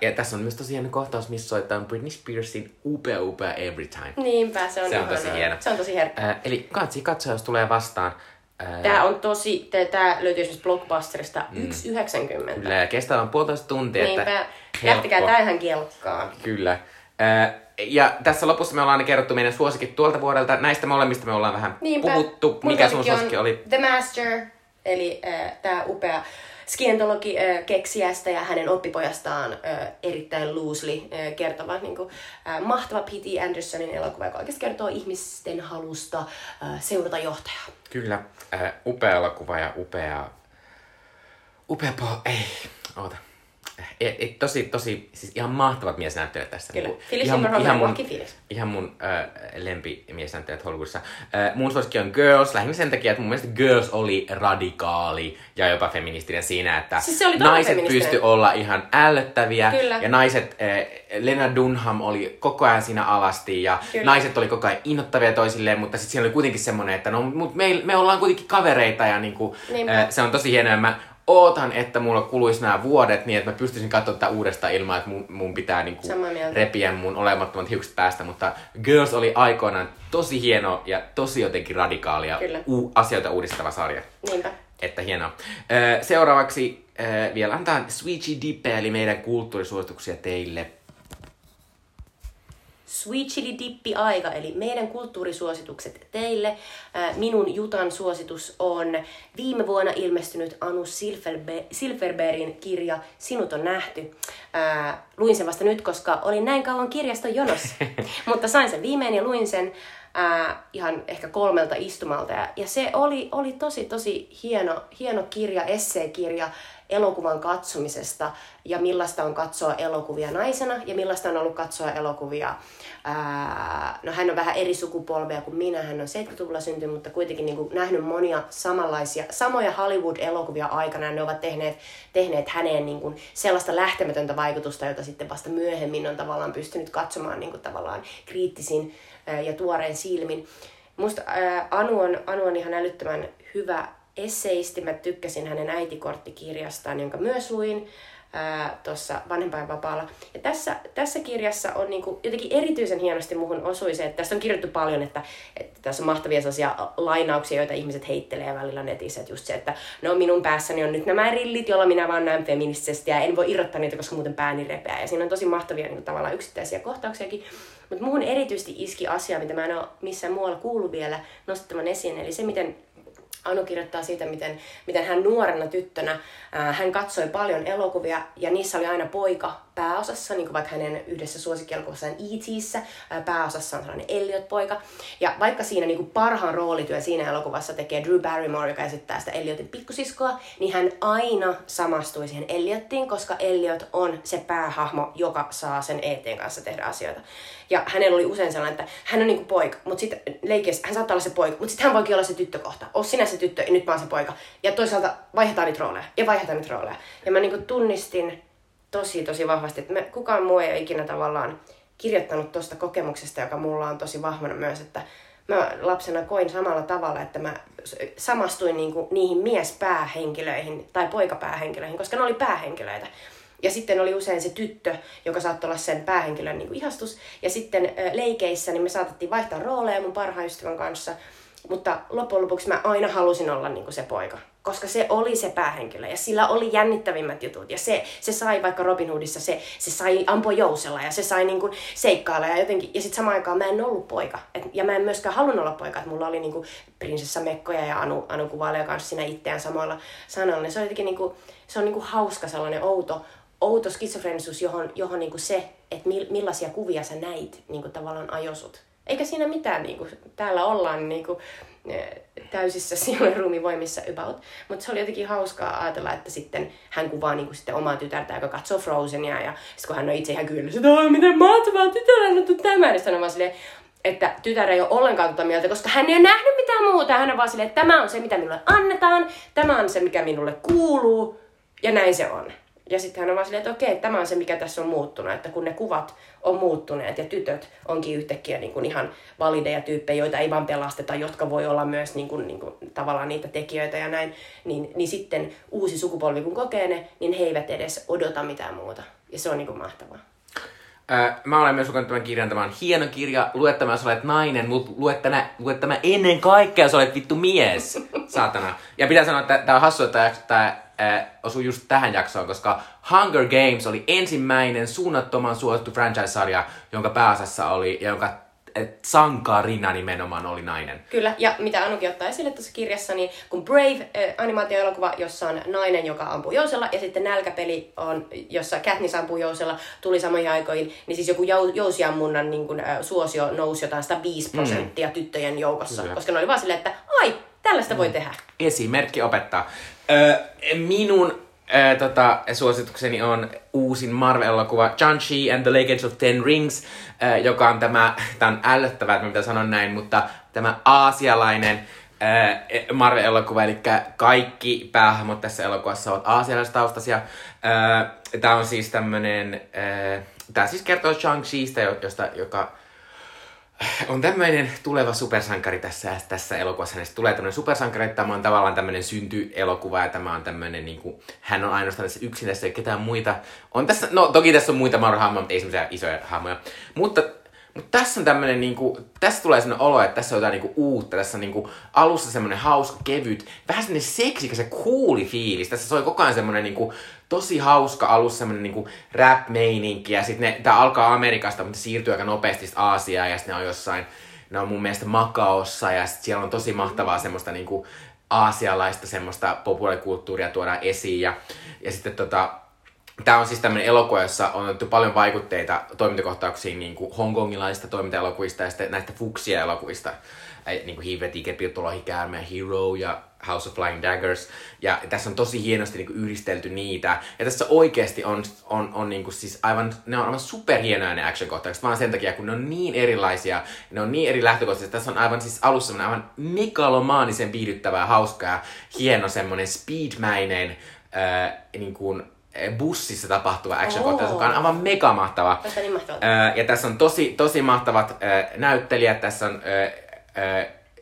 Ja tässä on myös tosiaan kohtaus, missä soittaa Britney Spearsin Upea Upea Every Time. Niinpä, se on, se on tosi hieno. Se on tosi herkkä. Uh, eli katsi katsoa, jos tulee vastaan. Tämä on tosi, tämä löytyy esimerkiksi Blockbusterista mm. 1,90. Kyllä, ja kestää vain puolitoista tuntia. Niinpä, että tää ihan kelkkaan. Kyllä. Ja tässä lopussa me ollaan aina kerrottu meidän suosikit tuolta vuodelta. Näistä molemmista me ollaan vähän Niinpä. puhuttu. Mikä sun suosikki oli? The Master, eli äh, tämä upea skientologi-keksijästä ja hänen oppipojastaan erittäin loosely kertova niin kuin, mahtava P.T. Andersonin elokuva, joka oikeasti kertoo ihmisten halusta seurata johtajaa. Kyllä, upea elokuva ja upea... Upea po... Ei, oota. Et, et, tosi, tosi, siis ihan mahtavat miesnäyttelijät tässä. Kyllä. Niin Phyllis ihan, Seymour ihan mun, ihan mun äh, lempimiesnäyttelijät Hollywoodissa. Äh, mun suosikki on Girls, lähinnä sen takia, että mun mielestä Girls oli radikaali ja jopa feministinen siinä, että Siis se oli todella naiset pysty olla ihan ällöttäviä. Kyllä. Ja naiset, äh, Lena Dunham oli koko ajan siinä alasti ja Kyllä. naiset oli koko ajan innoittavia toisilleen, mutta sitten siinä oli kuitenkin semmoinen, että no, mut me, me ollaan kuitenkin kavereita ja niinku, Niinpä. äh, se on tosi hienoa. Mä ootan, että mulla kuluisi nämä vuodet niin, että mä pystyisin katsoa tätä uudestaan ilman, että mun, mun pitää niinku repiä mun olemattomat hiukset päästä, mutta Girls oli aikoinaan tosi hieno ja tosi jotenkin radikaalia u- asioita uudistava sarja. Niinpä. Että hienoa. Seuraavaksi vielä antaa Switchy Dippe, eli meidän kulttuurisuosituksia teille. Sweet Chili Dippi aika, eli meidän kulttuurisuositukset teille. Minun Jutan suositus on viime vuonna ilmestynyt Anu Silverbergin kirja Sinut on nähty. Luin sen vasta nyt, koska olin näin kauan kirjaston jonossa. Mutta sain sen viimein ja luin sen ää, ihan ehkä kolmelta istumalta. Ja, ja se oli, oli tosi, tosi hieno, hieno kirja, esseekirja elokuvan katsomisesta ja millaista on katsoa elokuvia naisena ja millaista on ollut katsoa elokuvia. Ää, no hän on vähän eri sukupolvea kuin minä, hän on 70-luvulla syntynyt, mutta kuitenkin niin kuin nähnyt monia samanlaisia, samoja Hollywood-elokuvia aikana ja ne ovat tehneet, tehneet häneen niin kuin sellaista lähtemätöntä vaikutusta, jota sitten vasta myöhemmin on tavallaan pystynyt katsomaan niin kuin tavallaan kriittisin ää, ja tuoreen silmin. Musta ää, Anu, on, Anu on ihan älyttömän hyvä esseisti. Mä tykkäsin hänen äitikorttikirjastaan, jonka myös luin tuossa vanhempainvapaalla. Ja tässä, tässä kirjassa on niinku, jotenkin erityisen hienosti muhun osui se, että tässä on kirjoittu paljon, että, että tässä on mahtavia sellaisia lainauksia, joita ihmiset heittelee välillä netissä. Että just se, että no minun päässäni on nyt nämä rillit, joilla minä vaan näen feministisesti ja en voi irrottaa niitä, koska muuten pääni repeää. Ja siinä on tosi mahtavia niinku, tavallaan yksittäisiä kohtauksiakin. Mutta muhun erityisesti iski asia, mitä mä en ole missään muualla kuullut vielä nostettavan esiin, eli se, miten Anu kirjoittaa siitä, miten, miten hän nuorena tyttönä, ää, hän katsoi paljon elokuvia ja niissä oli aina poika pääosassa, niin kuin vaikka hänen yhdessä suosikkielokuvassaan E.T.ssä, ää, pääosassa on sellainen Elliot-poika. Ja vaikka siinä niin kuin parhaan roolityön siinä elokuvassa tekee Drew Barrymore, joka esittää sitä Elliotin pikkusiskoa, niin hän aina samastui siihen Elliotiin, koska Elliot on se päähahmo, joka saa sen ETn kanssa tehdä asioita. Ja hänellä oli usein sellainen, että hän on niinku poika, mutta sitten leikeissä hän saattaa olla se poika, mutta sitten hän voikin olla se tyttö kohta. Oo sinä se tyttö ja nyt mä oon se poika. Ja toisaalta vaihdetaan niitä rooleja ja vaihdetaan niitä rooleja. Ja mä niinku tunnistin tosi tosi vahvasti, että kukaan muu ei ole ikinä tavallaan kirjoittanut tuosta kokemuksesta, joka mulla on tosi vahvana myös, että mä lapsena koin samalla tavalla, että mä samastuin niinku niihin miespäähenkilöihin tai poikapäähenkilöihin, koska ne oli päähenkilöitä. Ja sitten oli usein se tyttö, joka saattoi olla sen päähenkilön niin kuin ihastus. Ja sitten leikeissä niin me saatettiin vaihtaa rooleja mun parhaan ystävän kanssa. Mutta loppujen lopuksi mä aina halusin olla niin kuin se poika. Koska se oli se päähenkilö ja sillä oli jännittävimmät jutut. Ja se, se sai vaikka Robin Hoodissa, se, se sai ampua jousella ja se sai niin kuin seikkailla ja jotenkin. Ja sitten samaan aikaan mä en ollut poika. Et, ja mä en myöskään halunnut olla poika. Et mulla oli niin kuin prinsessa Mekkoja ja Anu, Anu kuvailee kanssa siinä itseään samoilla sanoilla. Se on jotenkin niin kuin, se on niin kuin hauska sellainen outo, outo skitsofrenisuus, johon, johon niinku se, että mi, millaisia kuvia sä näit niinku tavallaan ajosut. Eikä siinä mitään, niinku, täällä ollaan niinku, eh, täysissä sielun ruumivoimissa about. Mutta se oli jotenkin hauskaa ajatella, että sitten hän kuvaa niinku sitten omaa tytärtä, joka katsoo Frozenia. Ja sitten kun hän on itse ihan kyllä, että "Oi, miten mahtavaa, tytär on tämä. Niin sanoo vaan silleen, että tytär ei ole ollenkaan tuota mieltä, koska hän ei ole nähnyt mitään muuta. Hän on vaan silleen, että tämä on se, mitä minulle annetaan, tämä on se, mikä minulle kuuluu, ja näin se on. Ja sitten hän on vaan silleen, että okei, tämä on se, mikä tässä on muuttunut, että kun ne kuvat on muuttuneet ja tytöt onkin yhtäkkiä niin kuin ihan valideja tyyppejä, joita ei vaan pelasteta, jotka voi olla myös niin kuin, niin kuin, tavallaan niitä tekijöitä ja näin, niin, niin sitten uusi sukupolvi kun kokee ne, niin he eivät edes odota mitään muuta. Ja se on niin kuin mahtavaa. Mä olen myös lukenut tämän kirjan, tämä on hieno kirja. Lue tämä, jos olet nainen, mutta lue tämä, lue tämä ennen kaikkea, jos olet vittu mies. Saatana. Ja pitää sanoa, että tämä on hassu, että tämä äh, osui just tähän jaksoon, koska Hunger Games oli ensimmäinen suunnattoman suosittu franchise-sarja, jonka pääosassa oli, ja jonka et sankarina nimenomaan oli nainen. Kyllä, ja mitä Anukin ottaa esille tuossa kirjassa, niin kun Brave, äh, animaatioelokuva, jossa on nainen, joka ampuu jousella, ja sitten Nälkäpeli, on, jossa Katniss ampuu jousella, tuli samoihin aikoihin, niin siis joku jou, jousiammunnan niin kun, äh, suosio nousi jotain 105 prosenttia mm. tyttöjen joukossa, Kyllä. koska ne oli vaan silleen, että ai, tällaista mm. voi tehdä. Esimerkki opettaa. Minun Ää, tota, suositukseni on uusin Marvel-elokuva Shang-Chi and the Legends of Ten Rings, ää, joka on tämä, tämä on ällöttävää, että mitä sanon näin, mutta tämä aasialainen ää, Marvel-elokuva, eli kaikki päähahmot tässä elokuvassa ovat aasialaistaustaisia. Tämä on siis tämmönen, tämä siis kertoo Shang-Chista, josta, joka on tämmöinen tuleva supersankari tässä, tässä elokuvassa. Hänestä tulee tämmöinen supersankari, että tämä on tavallaan tämmöinen syntyelokuva ja tämä on tämmöinen, niin kuin, hän on ainoastaan tässä yksin tässä ei ketään muita. On tässä, no toki tässä on muita marha mutta ei semmoisia isoja hahmoja. Mutta mutta tässä on tämmönen niinku, tässä tulee sellainen olo, että tässä on jotain niinku uutta. Tässä on niinku alussa semmonen hauska, kevyt, vähän semmonen seksikäs ja cooli fiilis. Tässä soi koko ajan semmonen niinku tosi hauska alussa semmonen niinku rap-meininki. Ja sitten tää alkaa Amerikasta, mutta siirtyy aika nopeasti Aasiaan ja sitten ne on jossain, ne on mun mielestä Makaossa ja sit siellä on tosi mahtavaa semmoista niinku aasialaista semmoista populaarikulttuuria tuodaan esiin. Ja, ja sitten tota, Tämä on siis tämmöinen elokuva, jossa on otettu paljon vaikutteita toimintakohtauksiin niin kuin hongkongilaisista toimintaelokuvista ja sitten näistä fuksia-elokuvista. Niin kuin Hiive, Tiger, Pirtolohi, Käärme, Hero ja House of Flying Daggers. Ja tässä on tosi hienosti niin kuin yhdistelty niitä. Ja tässä oikeasti on, on, on niin kuin siis aivan, ne on aivan superhienoja ne action-kohtaukset, vaan sen takia, kun ne on niin erilaisia, ne on niin eri lähtökohtaisesti. Tässä on aivan siis alussa aivan megalomaanisen viihdyttävää, hauskaa, hieno semmonen speedmäinen, äh, niin kuin, bussissa tapahtuva action kohtaus, joka on aivan mega mahtava. Niin mahtava. ja tässä on tosi, tosi mahtavat näyttelijät. Tässä on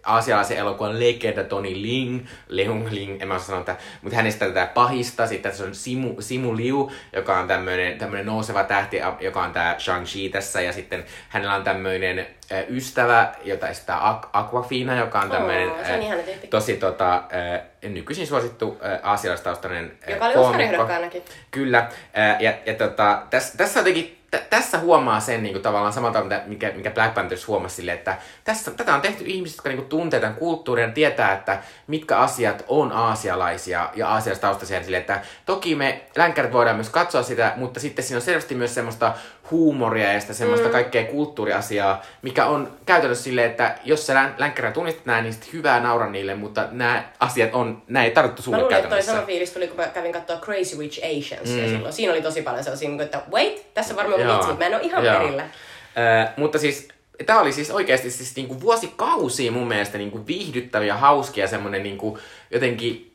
aasialaisen elokuvan legenda Tony Ling, Leung Ling, en mä sanoa että, mutta hänestä tätä pahista. Sitten tässä on Simu, Simu Liu, joka on tämmöinen, tämmöinen nouseva tähti, joka on tämä Shang-Chi tässä. Ja sitten hänellä on tämmöinen äh, ystävä, jota estää Aqu- Aquafina, joka on tämmöinen oh, äh, tosi tota, äh, nykyisin suosittu äh, aasialaistaustainen äh, Joka oli Oscar-ehdokkaanakin. Kyllä. Äh, ja, ja tota, tässä, tässä on jotenkin t- tässä huomaa sen niin kuin, tavallaan samalta, mikä, mikä Black Panthers huomasi sille, että tässä, tätä on tehty ihmiset, jotka niin kuin, tuntee tämän kulttuurin ja tietää, että mitkä asiat on aasialaisia ja aasialaistaustaisia sille, että toki me länkkärit voidaan myös katsoa sitä, mutta sitten siinä on selvästi myös semmoista huumoria ja sitä semmoista mm. kaikkea kulttuuriasiaa, mikä on käytännössä silleen, että jos sä län- länkkärinä tunnistat nämä, niin sitten hyvää naura niille, mutta nämä asiat on, nämä ei tarvittu sulle Mä luulen, että toi sama fiilis tuli, kun mä kävin katsoa Crazy Rich Asians, mm. ja silloin siinä oli tosi paljon sellaisia, niin että wait, tässä varmaan on vitsi, mutta mä en ole ihan Joo. perillä. Äh, mutta siis tämä oli siis oikeasti siis niinku vuosikausia mun mielestä niinku viihdyttäviä, hauskia, semmonen niinku jotenkin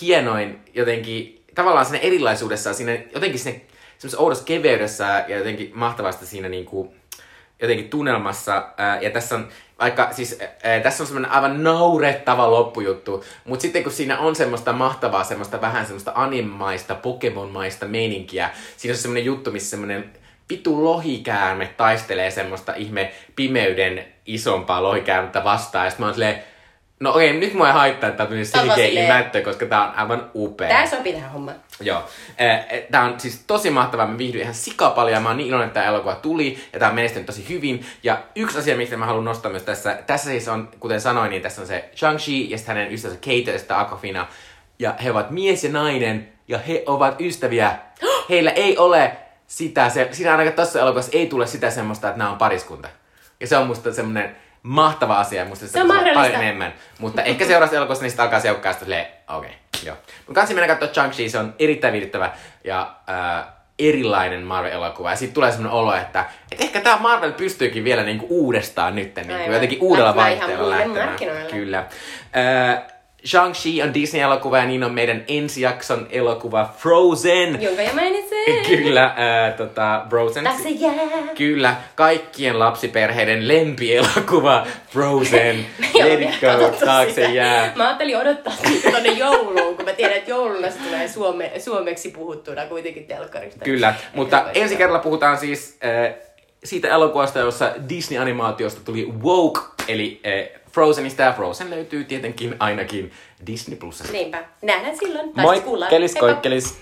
hienoin, jotenkin tavallaan sinne erilaisuudessa, siinä jotenkin sinne semmoisessa oudossa keveydessä ja jotenkin mahtavasti siinä niinku, jotenkin tunnelmassa. Ää, ja tässä on, vaikka siis ää, tässä on semmoinen aivan naurettava loppujuttu, mutta sitten kun siinä on semmoista mahtavaa, semmoista vähän semmoista animaista, Pokemon-maista meininkiä, siinä on semmoinen juttu, missä semmoinen vitu lohikäärme taistelee semmoista ihme pimeyden isompaa lohikäärmettä vastaan. Ja sitten mä oon silleen, No okei, nyt mua ei haittaa, että tää on silleen mättö, koska tää on aivan upea. Tää sopii tähän hommaan. Joo. Tää on siis tosi mahtavaa, mä viihdyin ihan sika paljon mä oon niin iloinen, että tää elokuva tuli ja tää on menestynyt tosi hyvin. Ja yksi asia, mistä mä haluan nostaa myös tässä, tässä siis on, kuten sanoin, niin tässä on se Shang-Chi ja sitten hänen ystävänsä Kate ja sitten Aquafina. Ja he ovat mies ja nainen ja he ovat ystäviä. Heillä ei ole sitä, se, siinä ainakaan tässä elokuvassa ei tule sitä semmoista, että nämä on pariskunta. Ja se on musta semmoinen mahtava asia. Musta se on mahdollista. paljon enemmän. Mutta ehkä seuraavassa elokuvassa niistä alkaa seukkaa silleen, okei, okay, joo. Mutta kansi mennä katsoa Shang-Chi, se on erittäin viihdyttävä ja äh, erilainen Marvel-elokuva. Ja sitten tulee sellainen olo, että et ehkä tämä Marvel pystyykin vielä niinku uudestaan nyt niinku, jotenkin uudella vaihteella lähtemään. Kyllä. Äh, Shang-Chi on Disney-elokuva ja niin on meidän ensijakson elokuva Frozen. Jonka jo mainitsin. Kyllä, äh, tota, Frozen. Tässä jää. Kyllä, kaikkien lapsiperheiden lempielokuva Frozen. Let it go, taakse jää. Mä ajattelin odottaa sitä tonne jouluun, kun mä tiedän, että jouluna se tulee suome, suomeksi puhuttuna kuitenkin telkkarista. Kyllä, mutta ensi kerralla puhutaan siis äh, siitä elokuvasta, jossa Disney-animaatiosta tuli woke, eli äh, Frozenista ja Frozen löytyy tietenkin ainakin Disney Plusasta. Niinpä. Nähdään silloin. Moi, kelis koikkelis.